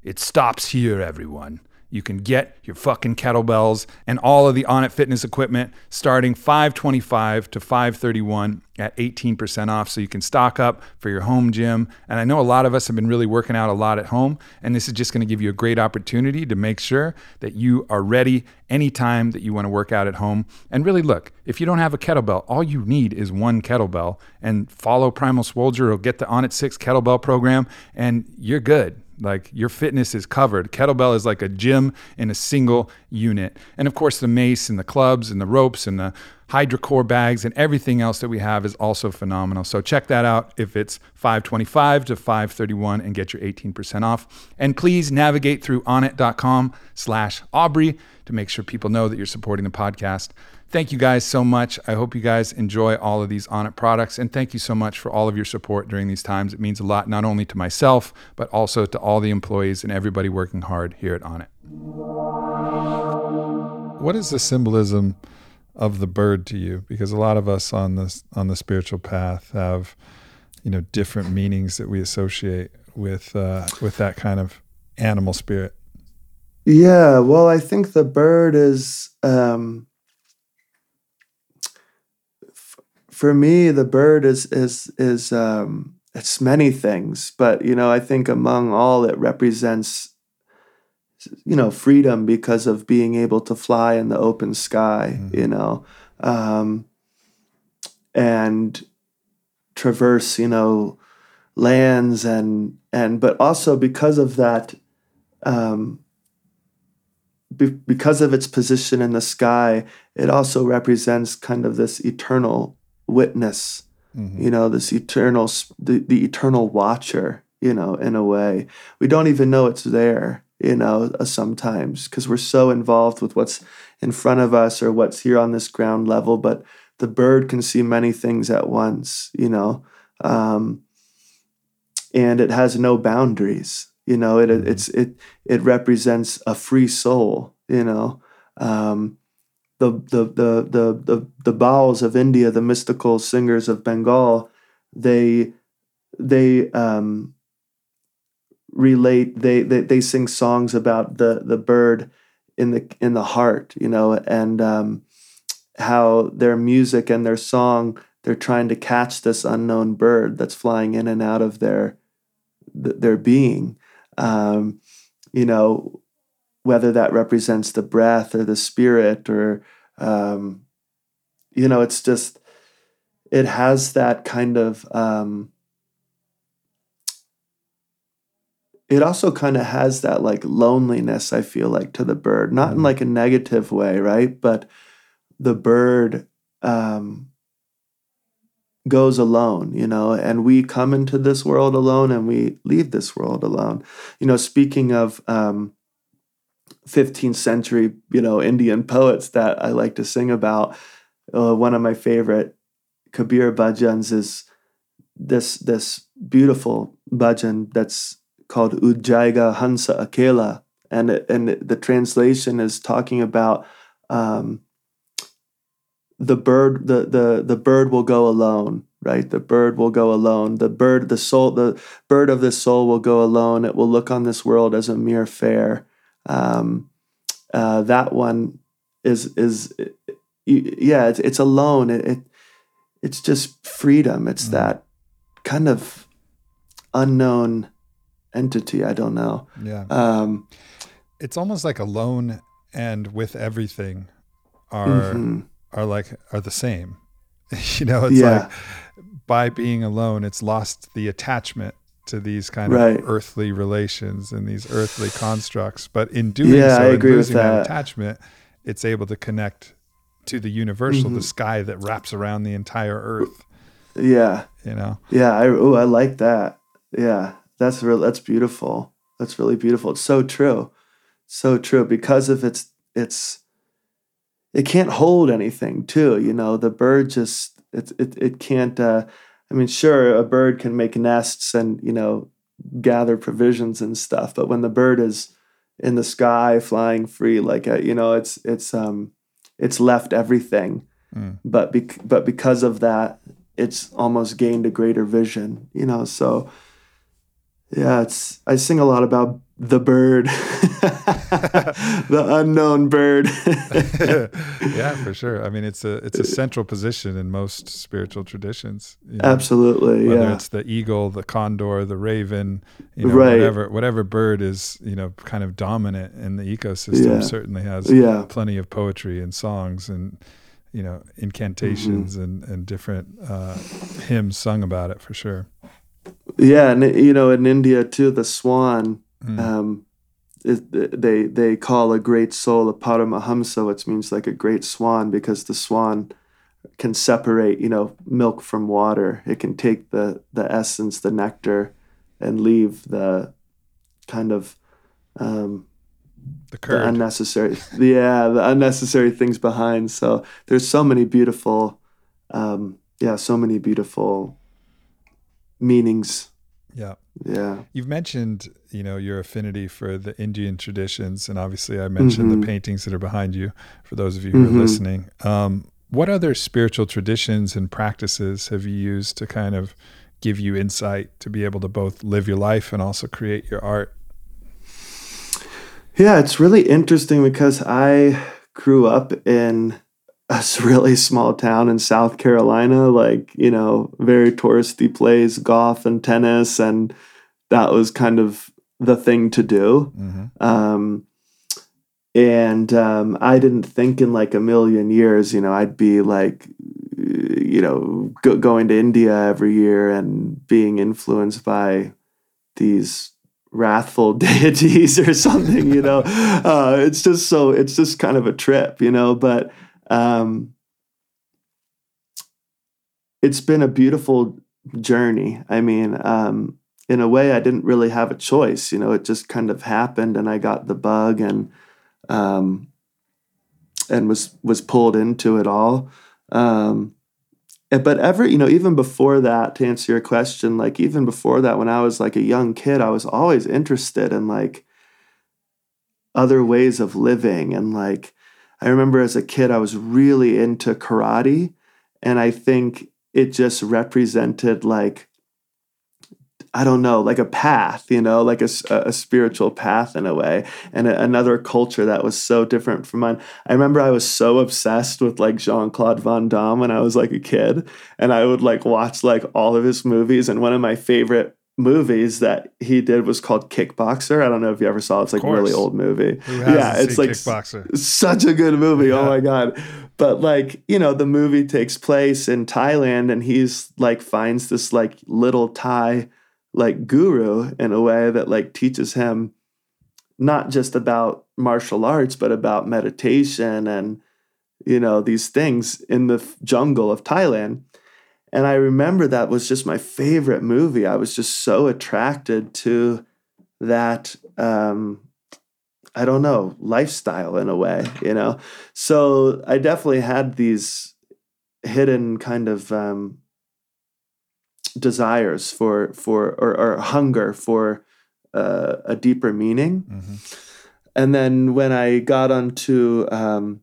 It stops here, everyone. You can get your fucking kettlebells and all of the Onnit fitness equipment starting 525 to 531 at 18% off so you can stock up for your home gym. And I know a lot of us have been really working out a lot at home and this is just going to give you a great opportunity to make sure that you are ready anytime that you want to work out at home. And really look, if you don't have a kettlebell, all you need is one kettlebell and follow Primal Soldier or get the Onnit 6 kettlebell program and you're good. Like your fitness is covered. Kettlebell is like a gym in a single unit. And of course, the mace and the clubs and the ropes and the hydrocore bags and everything else that we have is also phenomenal. So check that out if it's 525 to 531 and get your 18% off. And please navigate through onnit.com slash Aubrey to make sure people know that you're supporting the podcast. Thank you guys so much. I hope you guys enjoy all of these Onnit products. And thank you so much for all of your support during these times. It means a lot, not only to myself, but also to all the employees and everybody working hard here at Onnit. What is the symbolism of the bird to you? Because a lot of us on this on the spiritual path have, you know, different meanings that we associate with uh, with that kind of animal spirit. yeah well i think the bird is um f- for me the bird is is is um it's many things, but you know, I think among all it represents you know freedom because of being able to fly in the open sky mm-hmm. you know um, and traverse you know lands and and but also because of that um, be, because of its position in the sky it also represents kind of this eternal witness mm-hmm. you know this eternal the, the eternal watcher you know in a way we don't even know it's there you know, uh, sometimes because we're so involved with what's in front of us or what's here on this ground level. But the bird can see many things at once, you know, um, and it has no boundaries. You know, it mm-hmm. it's it it represents a free soul. You know, um, the, the the the the the Bauls of India, the mystical singers of Bengal, they they um, relate they, they they sing songs about the the bird in the in the heart you know and um, how their music and their song they're trying to catch this unknown bird that's flying in and out of their their being. Um, you know whether that represents the breath or the spirit or um, you know it's just it has that kind of um, it also kind of has that like loneliness i feel like to the bird. Not in mm-hmm. like a negative way right? But the bird um, goes alone you know? And we come into this world alone and we leave this world alone. You know speaking of um, 15th century you know indian poets that i like to sing about uh, one of my favorite kabir bhajans is this this beautiful bhajan that's called Ud Jayega Hans Akela, and and the translation is talking about um, the bird. The the the bird will go alone, right? The bird will go alone. The bird, the soul, the bird of this soul will go alone. It will look on this world as a mere fair. Um, uh, that one is is yeah, it's, it's alone. It, it it's just freedom. It's mm. that kind of unknown entity. I don't know. Yeah. Um, it's almost like alone and with everything are mm-hmm. are like are the same. you know, it's yeah. like by being alone, it's lost the attachment to these kind right. of earthly relations and these earthly constructs. But in doing yeah, so, I agree losing with that. that. attachment, it's able to connect to the universal, mm-hmm. the sky that wraps around the entire earth. Yeah. You know? Yeah. I, oh, I like that. Yeah. That's real. That's beautiful. That's really beautiful. It's so true, so true. Because of its its, it can't hold anything too. You know, the bird just it it it can't. Uh, I mean, sure, a bird can make nests and you know gather provisions and stuff, but when the bird is in the sky flying free, like a, uh, you know, it's it's um it's left everything. Mm. But bec- but because of that, it's almost gained a greater vision. You know, so yeah, it's I sing a lot about the bird, the unknown bird. yeah, for sure. I mean, it's a it's a central position in most spiritual traditions. You know, Absolutely, whether yeah. it's the eagle, the condor, the raven, you know, right. whatever whatever bird is you know kind of dominant in the ecosystem yeah. certainly has yeah. plenty of poetry and songs and you know incantations mm-hmm. and and different uh, hymns sung about it for sure. Yeah, and you know, in India too, the swan, mm. um, they they call a great soul a paramahamsa, which means like a great swan, because the swan can separate, you know, milk from water. It can take the the essence, the nectar, and leave the kind of um, the, the unnecessary, yeah, the unnecessary things behind. So there's so many beautiful, um, yeah, so many beautiful meanings. Yeah. Yeah. You've mentioned, you know, your affinity for the Indian traditions, and obviously I mentioned mm-hmm. the paintings that are behind you for those of you who mm-hmm. are listening. Um, what other spiritual traditions and practices have you used to kind of give you insight to be able to both live your life and also create your art? Yeah, it's really interesting because I grew up in a really small town in South Carolina, like, you know, very touristy place, golf and tennis. And that was kind of the thing to do. Mm-hmm. Um, and um, I didn't think in like a million years, you know, I'd be like, you know, go- going to India every year and being influenced by these wrathful deities or something, you know. Uh, it's just so, it's just kind of a trip, you know, but um, it's been a beautiful journey. I mean, um, in a way, I didn't really have a choice. You know, it just kind of happened, and I got the bug, and um, and was was pulled into it all. Um, but ever, you know, even before that, to answer your question, like even before that, when I was like a young kid, I was always interested in like other ways of living and like I remember as a kid, I was really into karate. And I think it just represented like, I don't know, like a path, you know, like a, a spiritual path in a way, and a, another culture that was so different from mine. I remember I was so obsessed with like Jean Claude Van Damme when I was like a kid, and I would like watch like all of his movies. And one of my favorite movies that he did was called Kickboxer. I don't know if you ever saw it. It's like a really old movie. yeah, it's like Kickboxer. such a good movie. Oh yeah. Oh my god. But like, you know, the movie takes place in Thailand and he's like finds this like little Thai like guru in a way that like teaches him not just about martial arts but about meditation and you know these things in the jungle of Thailand and I remember that was just my favorite movie. I was just so attracted to that um, I don't know, lifestyle in a way, you know. So I definitely had these hidden kind of um, desires for for or, or hunger for uh, a deeper meaning. Mm-hmm. And then when I got onto um,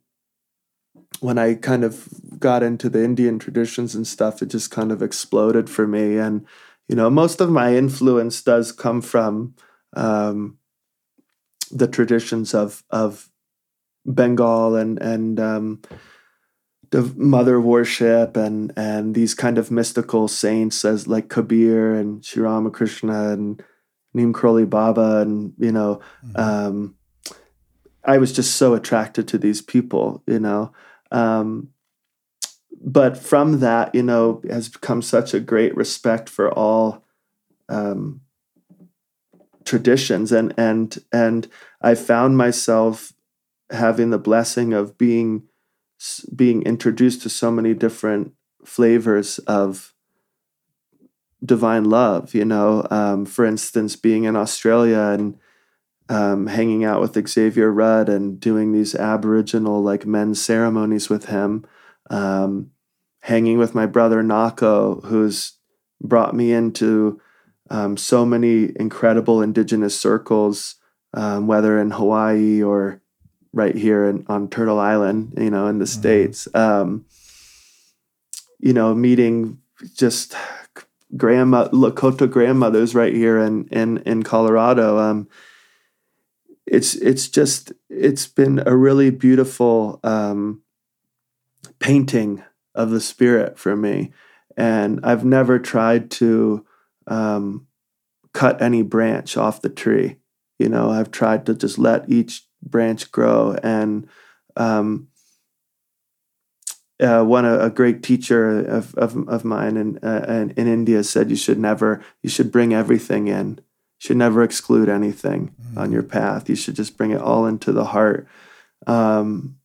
when I kind of got into the Indian traditions and stuff, it just kind of exploded for me. And, you know, most of my influence does come from um, the traditions of, of Bengal and, and, um, the mother worship and and these kind of mystical saints as like Kabir and Sri Ramakrishna and Neem Karoli Baba and you know mm-hmm. um, I was just so attracted to these people you know um, but from that, you know, has become such a great respect for all um, traditions, and and and I found myself having the blessing of being being introduced to so many different flavors of divine love. You know, um, for instance, being in Australia and um, hanging out with Xavier Rudd and doing these Aboriginal like men's ceremonies with him, um, hanging with my brother Nahko, who's brought me into um, so many incredible indigenous circles, um, whether in Hawaii or right here in, on Turtle Island, you know, in the mm-hmm. States. Um, you know, meeting just grandma Lakota grandmothers right here in in in Colorado. Um, it's it's just it's been a really beautiful um, painting of the spirit for me, and I've never tried to um, cut any branch off the tree. You know, I've tried to just let each branch grow and. Um, uh, one a, a, great teacher of, of, of mine in, uh, in, in India said you should never you should bring everything in should never exclude anything mm-hmm. on your path. You should just bring it all into the heart, um,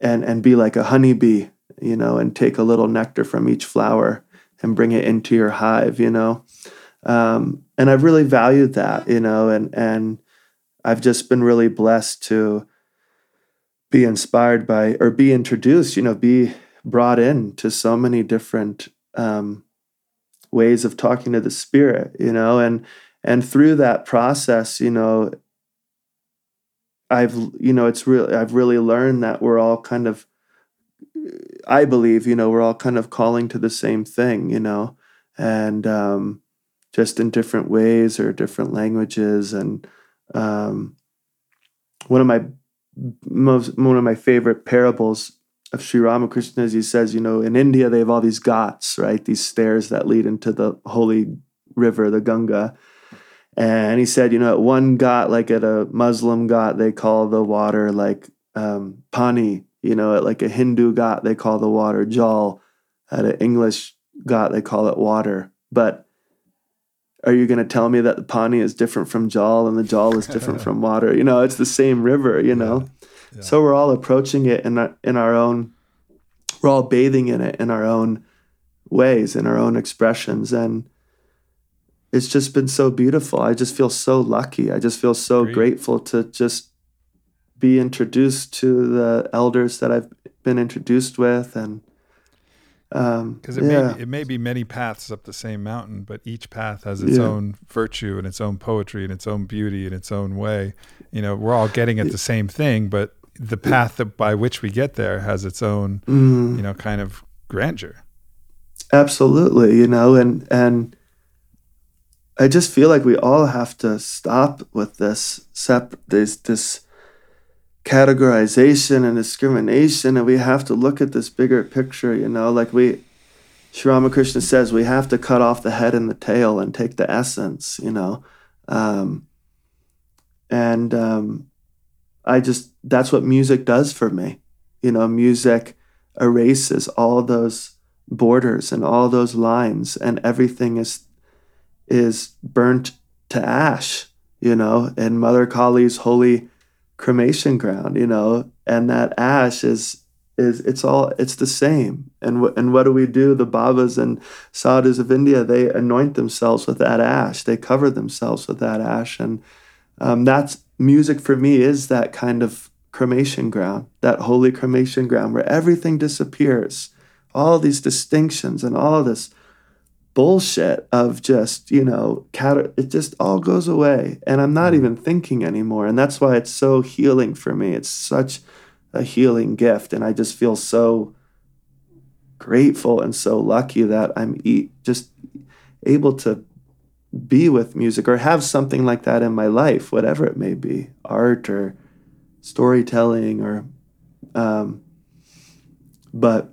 and and be like a honeybee, you know, and take a little nectar from each flower and bring it into your hive, you know. Um, and I've really valued that, you know, and and I've just been really blessed to be inspired by or be introduced, you know, be brought in to so many different um, ways of talking to the spirit, you know, and and through that process you know i've you know it's really i've really learned that we're all kind of i believe you know we're all kind of calling to the same thing you know and um, just in different ways or different languages and um, one of my most one of my favorite parables of Sri Ramakrishna is he says, you know, in India they have all these ghats, right? These stairs that lead into the holy river, the Ganga. And he said, you know, at one ghat like at a Muslim ghat they call the water like um, pani. You know, at like a Hindu ghat they call the water jal. At an English ghat they call it water. But are you going to tell me that the pani is different from jal and the jal is different from water? You know, it's the same river. You know, yeah. Yeah. so we're all approaching it in our, in our own. We're all bathing in it in our own ways, in our own expressions, and it's just been so beautiful. I just feel so lucky. I just feel so Great. grateful to just be introduced to the elders that I've been introduced with and because um, it yeah. may be, it may be many paths up the same mountain, but each path has its yeah. own virtue and its own poetry and its own beauty in its own way. You know, we're all getting at the same thing, but the path that by which we get there has its own, mm. you know, kind of grandeur. Absolutely, you know, and and I just feel like we all have to stop with this sep this this categorization and discrimination and we have to look at this bigger picture you know? Like we Sri Ramakrishna says we have to cut off the head and the tail and take the essence you know? Um, and um, I just that's what music does for me. You know music erases all those borders and all those lines and everything is is burnt to ash you know in Mother Kali's holy cremation ground, you know, and that ash is is it's all it's the same. And w- and what do we do? The Babas and Sadhus of India they anoint themselves with that ash. They cover themselves with that ash, and um, that's music for me is that kind of cremation ground, that holy cremation ground where everything disappears, all these distinctions and all this bullshit of just you know cat it just all goes away. And i'm not mm. even thinking anymore. And that's why it's so healing for me. It's such a healing gift. And i just feel so grateful and so lucky that i'm e- just able to be with music or have something like that in my life whatever it may be art or storytelling or um, but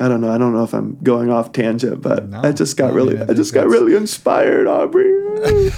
I don't know. I don't know if I'm going off tangent, but no, I just got no, really, I just got really inspired, Aubrey. yeah,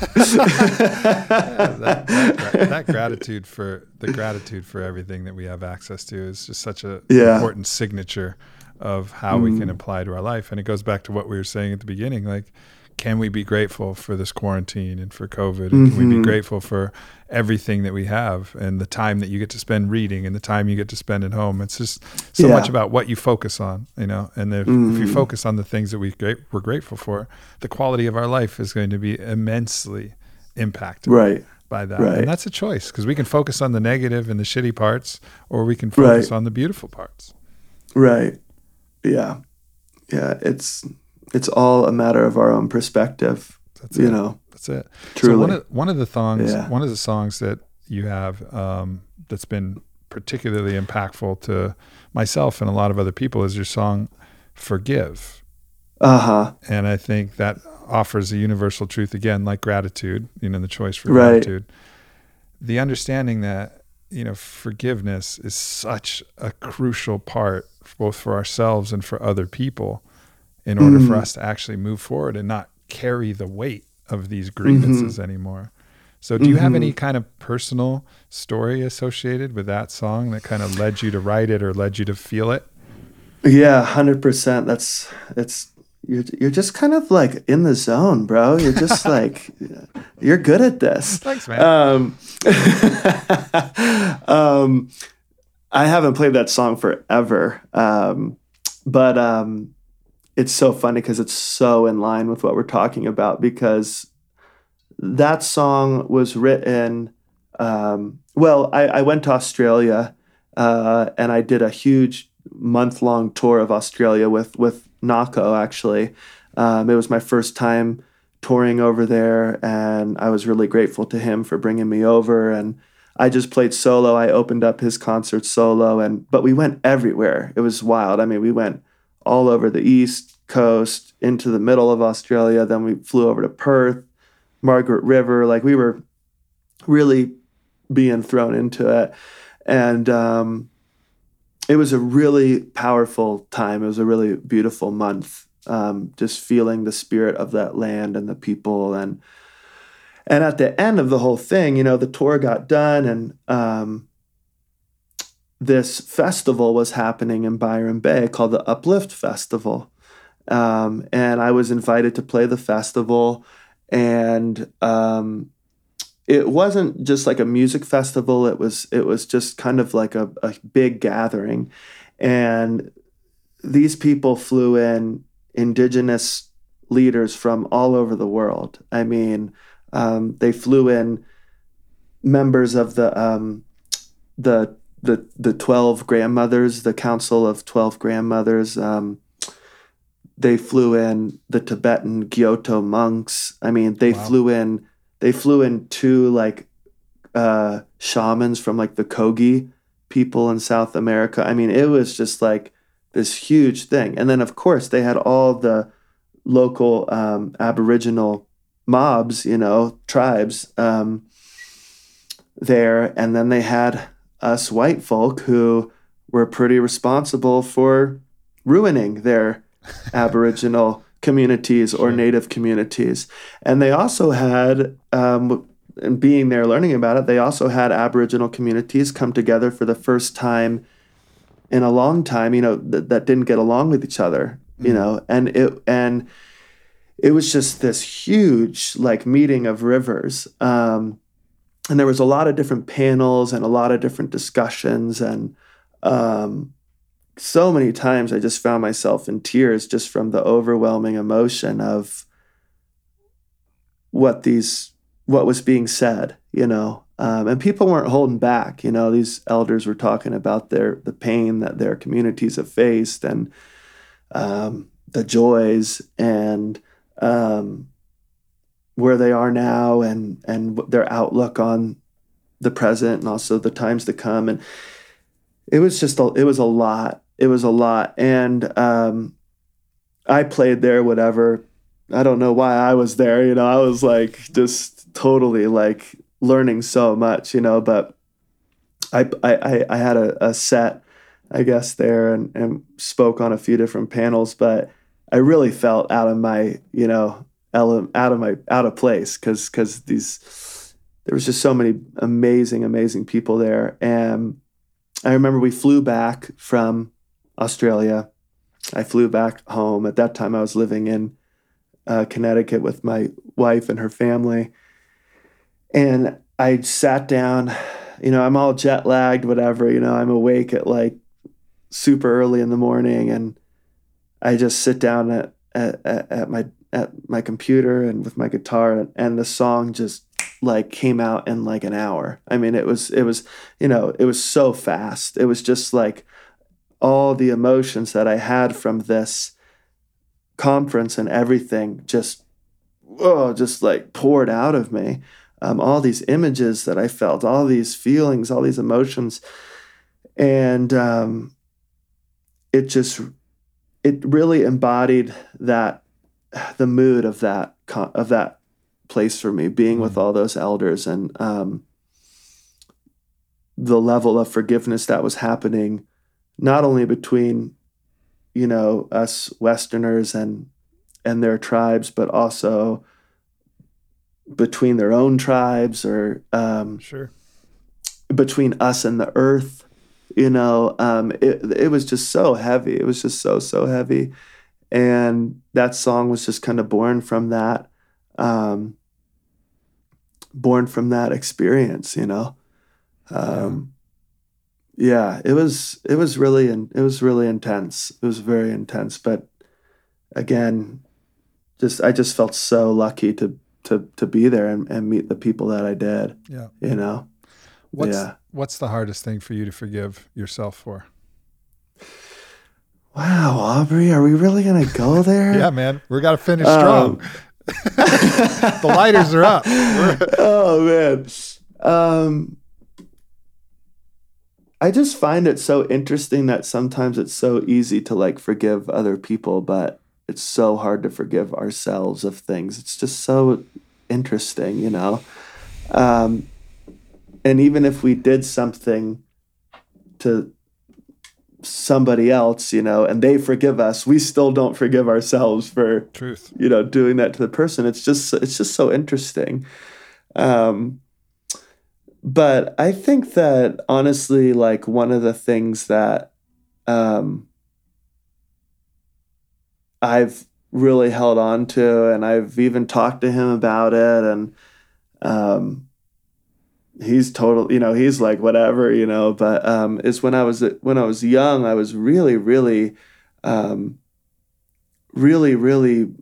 that, that, that, gratitude for the gratitude for everything that we have access to is just such a yeah. important signature of how mm. we can mm. apply to our life. And it goes back to what we were saying at the beginning, like can we be grateful for this quarantine and for COVID? And mm-hmm. can we be mm-hmm. grateful for everything that we have and the time that you get to spend reading and the time you get to spend at home? It's just so yeah. much about what you focus on, you know. And if, mm-hmm. if you mm-hmm. focus on the things that we great, we're grateful for, the quality of our life is going to be immensely impacted. Right. By that. Right. And that's a choice because we can focus on the negative and the shitty parts, or we can focus right. on the beautiful parts. Right. Yeah. Yeah. It's it's all a matter of our own perspective. That's you it. know. That's it. Truly. So one of one of the songs, yeah. one of the songs that you have um, that's been particularly impactful to myself and a lot of other people is your song "Forgive." Uh huh. And I think that offers a universal truth again, like gratitude. You know, the choice for right. gratitude. The understanding that you know forgiveness is such a crucial part both for ourselves and for other people in order mm. for us to actually move forward and not carry the weight of these grievances mm-hmm. anymore. So, do you mm-hmm. have any kind of personal story associated with that song that kind of led you to write it or led you to feel it? Yeah, hundred percent. That's it's you're you're just kind of like in the zone, bro. You're just like you're good at this. Thanks, man. Um, um, I haven't played that song forever, um, but um, it's so funny because it's so in line with what we're talking about because that song was written um, well I, I, went to australia uh, and i did a huge month-long tour of australia with with nahko actually. Um, it was my first time touring over there and i was really grateful to him for bringing me over and i just played solo. I opened up his concert solo and but we went everywhere. It was wild. I mean we went all over the east coast into the middle of Australia. Then we flew over to Perth, Margaret River. Like we were really being thrown into it. And um, it was a really powerful time. It was a really beautiful month. Um, just feeling the spirit of that land and the people and and at the end of the whole thing, you know, the tour got done and um, this festival was happening in Byron Bay called the Uplift Festival. Um, and I was invited to play the festival. And um, it wasn't just like a music festival, it was, it was just kind of like a, a big gathering. And these people flew in indigenous leaders from all over the world. I mean, um, they flew in members of the um, the the the twelve grandmothers, the Council of Twelve Grandmothers. Um, they flew in the Tibetan Gyuto monks. I mean, they wow. flew in they flew in two like uh, shamans from like the Kogi people in South America. I mean, it was just like this huge thing. And then of course they had all the local um, Aboriginal mobs, you know, tribes um, there. And then they had us white folk who were pretty responsible for ruining their Aboriginal communities or Native communities. And they also had, um, and being there learning about it, they also had Aboriginal communities come together for the first time in a long time, you know, th- that didn't get along with each other, you mm-hmm. know, and it, and, it was just this huge like meeting of rivers um, and there was a lot of different panels and a lot of different discussions and um, so many times i just found myself in tears just from the overwhelming emotion of what these what was being said you know? Um, and people weren't holding back you know? These elders were talking about their the pain that their communities have faced and um, the joys and um, where they are now and and their outlook on the present and also the times to come. And it was just a, it was a lot. It was a lot. And um, i played there whatever. I don't know why i was there you know? I was like just totally like learning so much you know? But i i i had a, a set i guess there and, and spoke on a few different panels but I really felt out of my, you know, out of my out of place because because these there was just so many amazing amazing people there and I remember we flew back from Australia. I flew back home. At that time, I was living in uh, Connecticut with my wife and her family. And I sat down, you know, I'm all jet lagged, whatever, you know, I'm awake at like super early in the morning and I just sit down at, at, at my at my computer and with my guitar and, the song just like came out in like an hour. I mean, it was it was you know it was so fast. It was just like all the emotions that I had from this conference and everything just oh just like poured out of me. Um, all these images that I felt, all these feelings, all these emotions, and um, it just it really embodied that the mood of that of that place for me being mm. with all those elders and um, the level of forgiveness that was happening not only between you know us westerners and and their tribes but also between their own tribes or um, sure. between us and the earth you know um, it, it was just so heavy. It was just so so heavy and that song was just kind of born from that um, born from that experience you know? Um, yeah it was it was really and it was really intense. It was very intense but again just i just felt so lucky to to to be there and, and meet the people that i did yeah. you know? What's yeah. what's the hardest thing for you to forgive yourself for? Wow, Aubrey, are we really gonna go there? yeah, man, we got to finish strong. Um, the lighters are up. oh man, um, I just find it so interesting that sometimes it's so easy to like forgive other people, but it's so hard to forgive ourselves of things. It's just so interesting, you know. Um, and even if we did something to somebody else, you know, and they forgive us, we still don't forgive ourselves for Truth. you know doing that to the person. It's just it's just so interesting. Um, but I think that honestly, like one of the things that um, I've really held on to, and I've even talked to him about it, and um, he's total, you know, he's like whatever, you know. But um, is when I was when I was young, I was really, really, um, really, really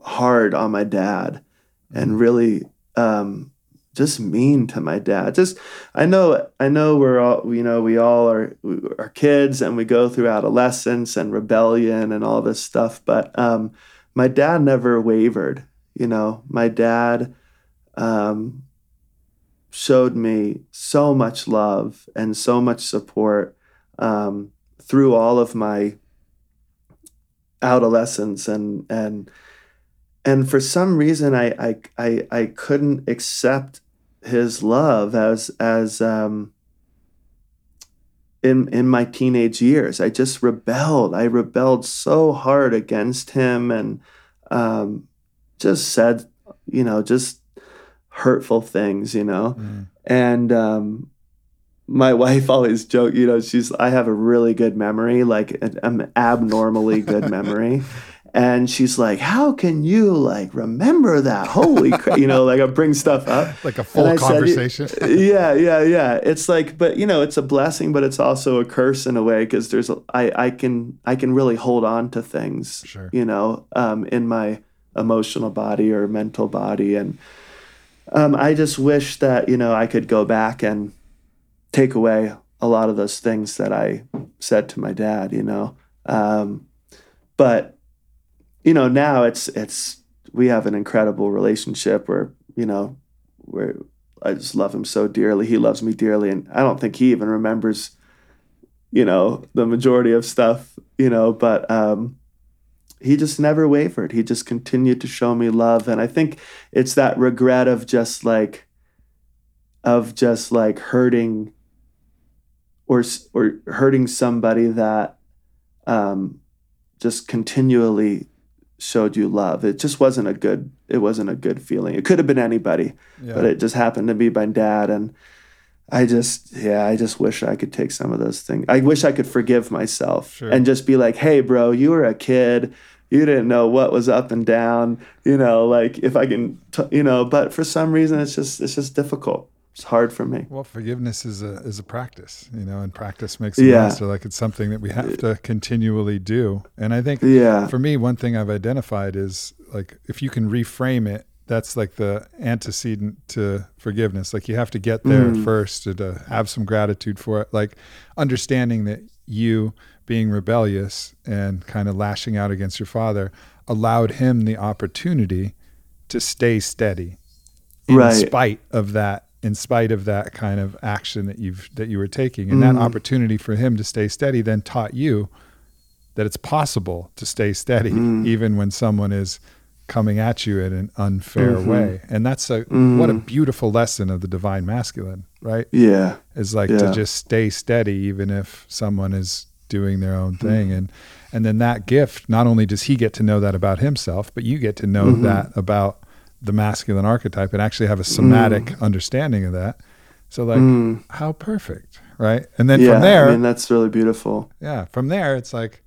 hard on my dad, and really um, just mean to my dad. Just I know I know we're all you know we all are we are kids and we go through adolescence and rebellion and all this stuff. But um, my dad never wavered. You know, my dad um, showed me so much love and so much support um, through all of my adolescence and and and for some reason I I I, I couldn't accept his love as as um, in in my teenage years. I just rebelled. I rebelled so hard against him and um, just said, you know, just hurtful things, you know. Mm. And um, my wife always joke, you know, she's I have a really good memory, like an, an abnormally good memory. And she's like, "How can you like remember that? Holy, crap!" you know, like I bring stuff up, Like a full I said, conversation. yeah, yeah, yeah. It's like, but you know, it's a blessing, but it's also a curse in a way because there's a, I I can I can really hold on to things, Sure. you know, um, in my emotional body or mental body, and um, I just wish that you know I could go back and take away a lot of those things that I said to my dad, you know, um, but you know now it's it's we have an incredible relationship where you know where I just love him so dearly. He loves me dearly, and I don't think he even remembers, you know, the majority of stuff, you know. But um, he just never wavered. He just continued to show me love, and I think it's that regret of just like, of just like hurting, or or hurting somebody that, um, just continually showed you love. It just wasn't a good. It wasn't a good feeling. It could have been anybody Yeah. but it just happened to be my dad and i just yeah i just wish i could take some of those things i wish i could forgive myself Sure. and just be like hey bro you were a kid you didn't know what was up and down you know like if i can t- you know but for some reason it's just it's just difficult it's hard for me Well, forgiveness is a is a practice, you know, and practice makes a Yeah. master. Like it's something that we have to continually do. And I think yeah for me, one thing I've identified is like if you can reframe it, that's like the antecedent to forgiveness. Like you have to get there Mm. first to, to have some gratitude for it. Like understanding that you being rebellious and kind of lashing out against your father allowed him the opportunity to stay steady in Right. spite of that in spite of that kind of action that you've that you were taking and that Mm. opportunity for him to stay steady then taught you that it's possible to stay steady Mm. even when someone is coming at you in an unfair Mhm. way and that's a Mm. what a beautiful lesson of the divine masculine right yeah is like Yeah. to just stay steady even if someone is doing their own thing. And and then that gift not only does he get to know that about himself but you get to know Mhm. that about the masculine archetype and actually have a somatic understanding of that. So like Mm. how perfect right? And then yeah from there i mean that's really beautiful. Yeah from there it's like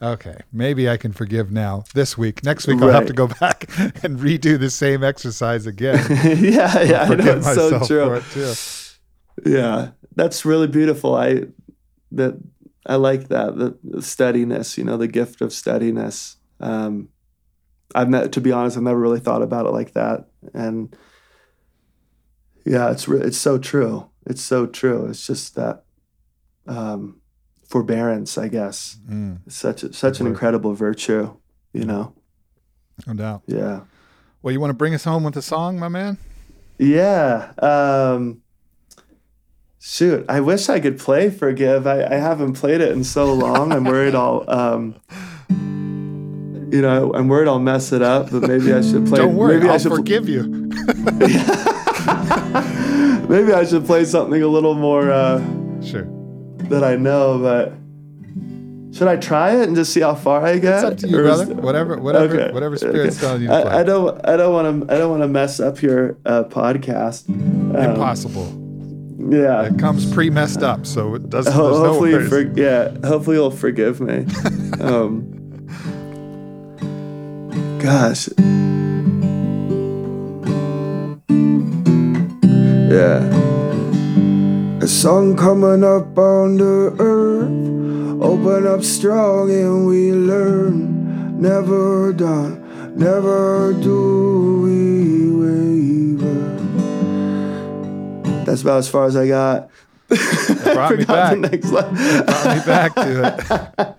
okay maybe i can forgive now this week next week i'll have to go back and redo the same exercise again yeah yeah i know it's so true for it too. Yeah, that's really beautiful. I that I like that the, the steadiness. You know, the gift of steadiness. Um, I've met, to be honest, I've never really thought about it like that. And yeah, it's re- it's so true. It's so true. It's just that um, forbearance, I guess. Mm, such a, such an word. incredible virtue. You know. no doubt Yeah. well you want to bring us home with a song my man Yeah. Um, shoot, I wish I could play Forgive. I, I haven't played it in so long. I'm worried I'll, um, you know, I'm worried I'll mess it up. But maybe I should play. Don't worry, maybe I I'll should. pl- forgive you. maybe I should play something a little more uh, Sure. that I know. But Should I try it and just see how far I get? It's up to you, Or brother. Whatever, whatever, Okay, whatever spirit's okay. telling you to play. I, I don't. I don't want to. I don't want to mess up your uh, podcast. Um, Impossible. Yeah. It comes pre-messed up, so it doesn't. Ho- There's no hopefully, for, yeah. Hopefully, you'll forgive me. um, gosh. Yeah. A song coming up on the earth. Open up strong and we learn. Never done, never do we That's about as far as I got. brought me Forgot back. the next. Brought me back to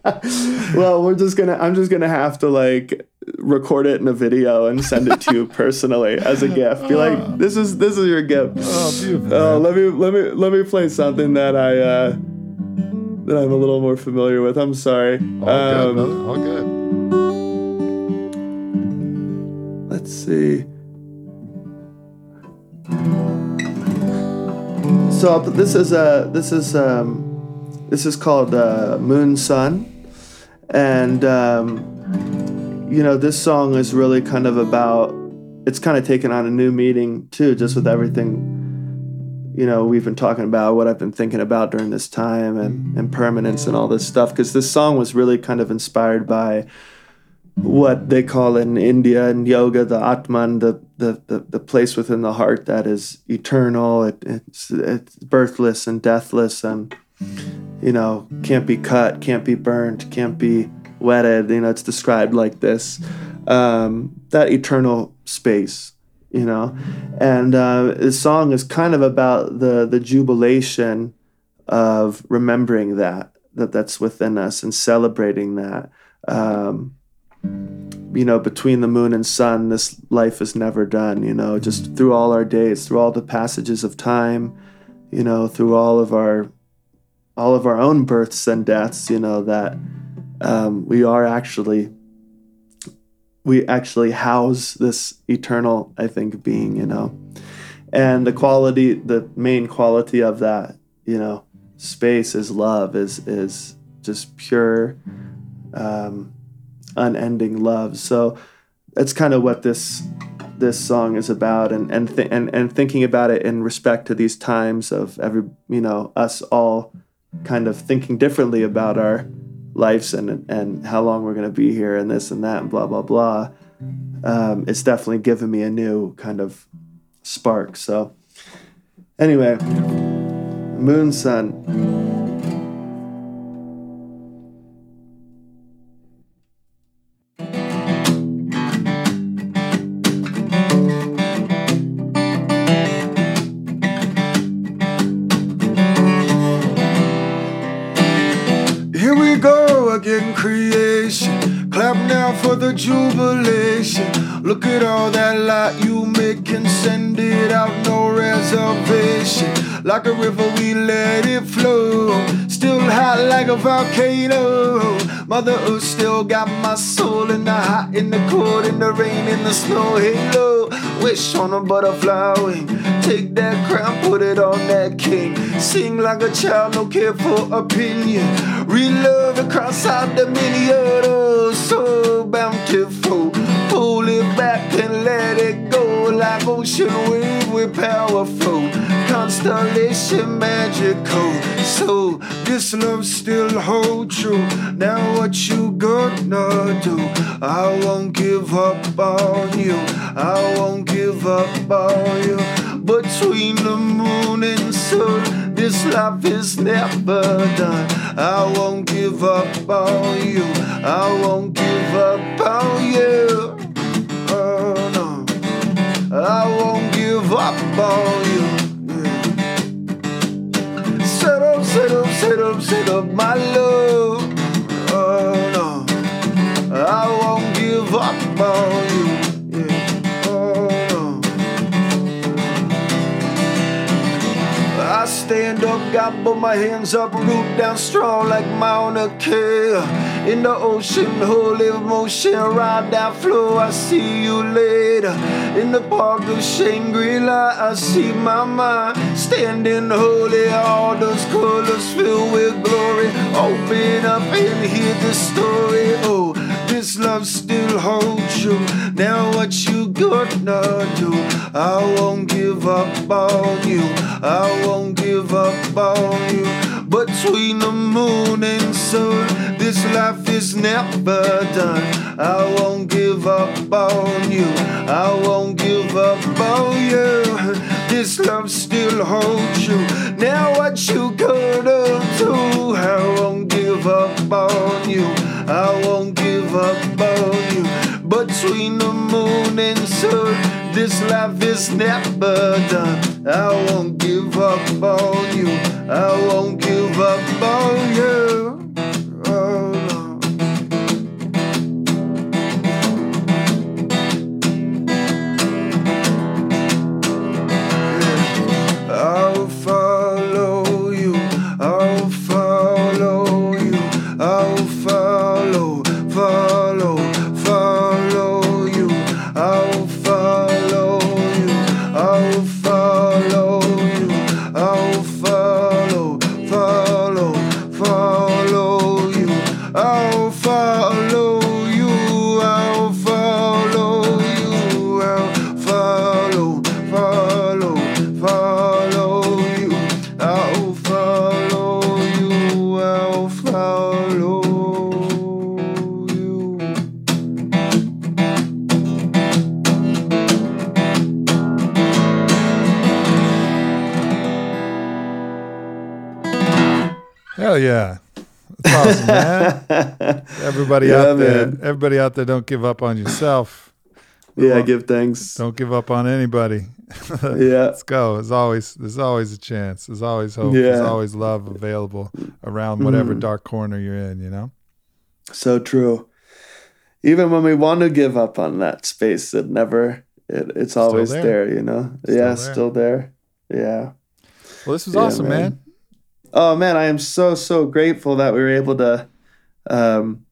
it. well, we're just gonna. I'm just gonna have to like record it in a video and send it to you personally as a gift. Be like, this is this is your gift. Oh, beautiful. Oh, man. let me let me let me play something that I uh, that I'm a little more familiar with. I'm sorry. All Um, good. All good. Let's see. So this is uh, this is um, this is called uh, Moon Sun, and um, you know this song is really kind of about. It's kind of taken on a new meaning too, just with everything. You know, we've been talking about what I've been thinking about during this time and, and permanence and all this stuff. Because this song was really kind of inspired by what they call in India and yoga the Atman, the, the, the, the place within the heart that is eternal, it, it's, it's birthless and deathless and, you know, can't be cut, can't be burned, can't be wetted. You know, it's described like this um, that eternal space, you know. And uh, this song is kind of about the, the jubilation of remembering that, that that's within us and celebrating that. Um, you know, between the moon and sun, this life is never done, you know, just through all our days, through all the passages of time, you know, through all of our all of our own births and deaths, you know, that um, we are actually we actually house this eternal, I think, being, you know. And the quality, the main quality of that, you know, space is love, is is just pure um, unending love. So that's kind of what this this song is about, and and th- and and thinking about it in respect to these times of every you know us all kind of thinking differently about our lives and and how long we're going to be here and this and that and blah blah blah. Um, it's definitely given me a new kind of spark. So anyway, Moon Sun. Like a river, we let it flow. Still hot like a volcano. Mother Earth still got my soul in the hot, in the cold, in the rain, in the snow. Halo, wish on a butterfly wing. Take that crown, put it on that king. Sing like a child, no care for opinion. Real love across our dominion. Oh, so bountiful. Pull it back and let it go. Like ocean wave with powerful. Constellation magical. So this love still hold true. Now what you gonna do? I won't give up on you. I won't give up on you. Between the moon and sun, this life is never done. I won't give up on you. I won't give up on you. Oh no. I won't give up on you. Set up, set up, set up, my love. Oh no. I won't give up on you. Yeah. Oh no. I stand up, got both my hands up, root down strong like Mauna Kea. In the ocean, holy motion, ride that flow. I see you later. In the park of Shangri-La, I see my mind standing holy. All those colors filled with glory. Open up and hear the story. Oh this love still holds you. Now what you gonna do? I won't give up on you. I won't give up on you. Between the moon and sun, this life is never done. I won't give up on you. I won't give up on you. This love still holds you. Now what you gonna do? I won't give up on you. I won't give up on you. Between the moon and sun, this life is never done. I won't give up on you. I won't give up on you. Yeah. That's awesome, man. Everybody Yeah, out there, man. everybody out there, don't give up on yourself. Yeah, give thanks. Don't give up on anybody. Yeah. Let's go. There's always there's always a chance. There's always hope. There's always love available around whatever Mhm. dark corner you're in, you know? So true. Even when we want to give up on that space, it never. It, it's always there. there. you know. Still yeah, there. still there. Yeah. Well, this was Yeah, awesome, man. man. Oh man, I am so so grateful that we were able to um,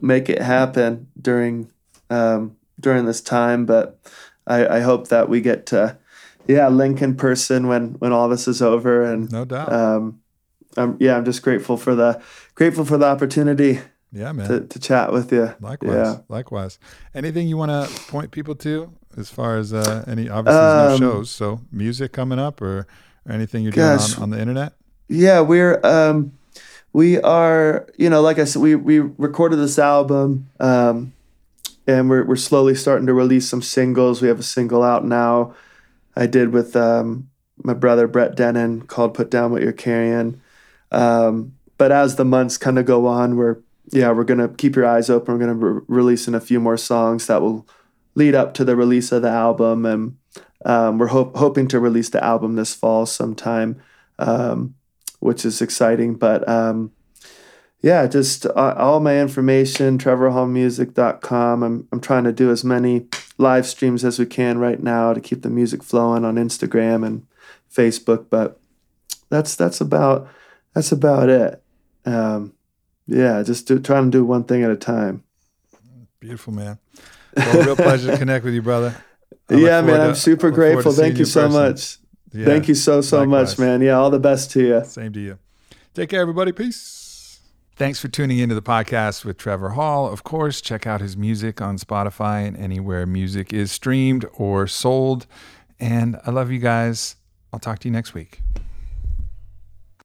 make it happen during um, during this time. But I, I hope that we get to yeah link in person when when all this is over. And No doubt. um, I'm, yeah, I'm just grateful for the grateful for the opportunity yeah, man. to, to chat with you. Likewise. Yeah. Likewise. Anything you want to point people to as far as uh, any, obviously, there's Um, no shows. So, music coming up or, or anything you're doing Gosh. on, on the internet? Yeah, we're um we are, you know, like I said, we we recorded this album um and we're we're slowly starting to release some singles. We have a single out now. I did with um my brother Brett Dennen called Put Down What You're Carrying. Um but as the months kind of go on, we're yeah, we're to keep your eyes open. We're to be releasing a few more songs that will lead up to the release of the album and um, we're hope hoping to release the album this fall sometime. Um, which is exciting. But um, yeah, just uh, all my information, trevorhallmusic.com. I'm, I'm trying to do as many live streams as we can right now to keep the music flowing on Instagram and Facebook. But that's that's about that's about it. Um, yeah, just do, trying to do one thing at a time. Beautiful, man. Well, real pleasure to connect with you, brother. I yeah, man, forward I'm super to grateful. Thank you so person. much. Yeah, Thank you so so likewise. much, man. Yeah, all the best to you. Same to you. Take care, everybody. Peace. Thanks for tuning into the podcast with Trevor Hall. Of course, check out his music on Spotify and anywhere music is streamed or sold. And I love you guys. I'll talk to you next week.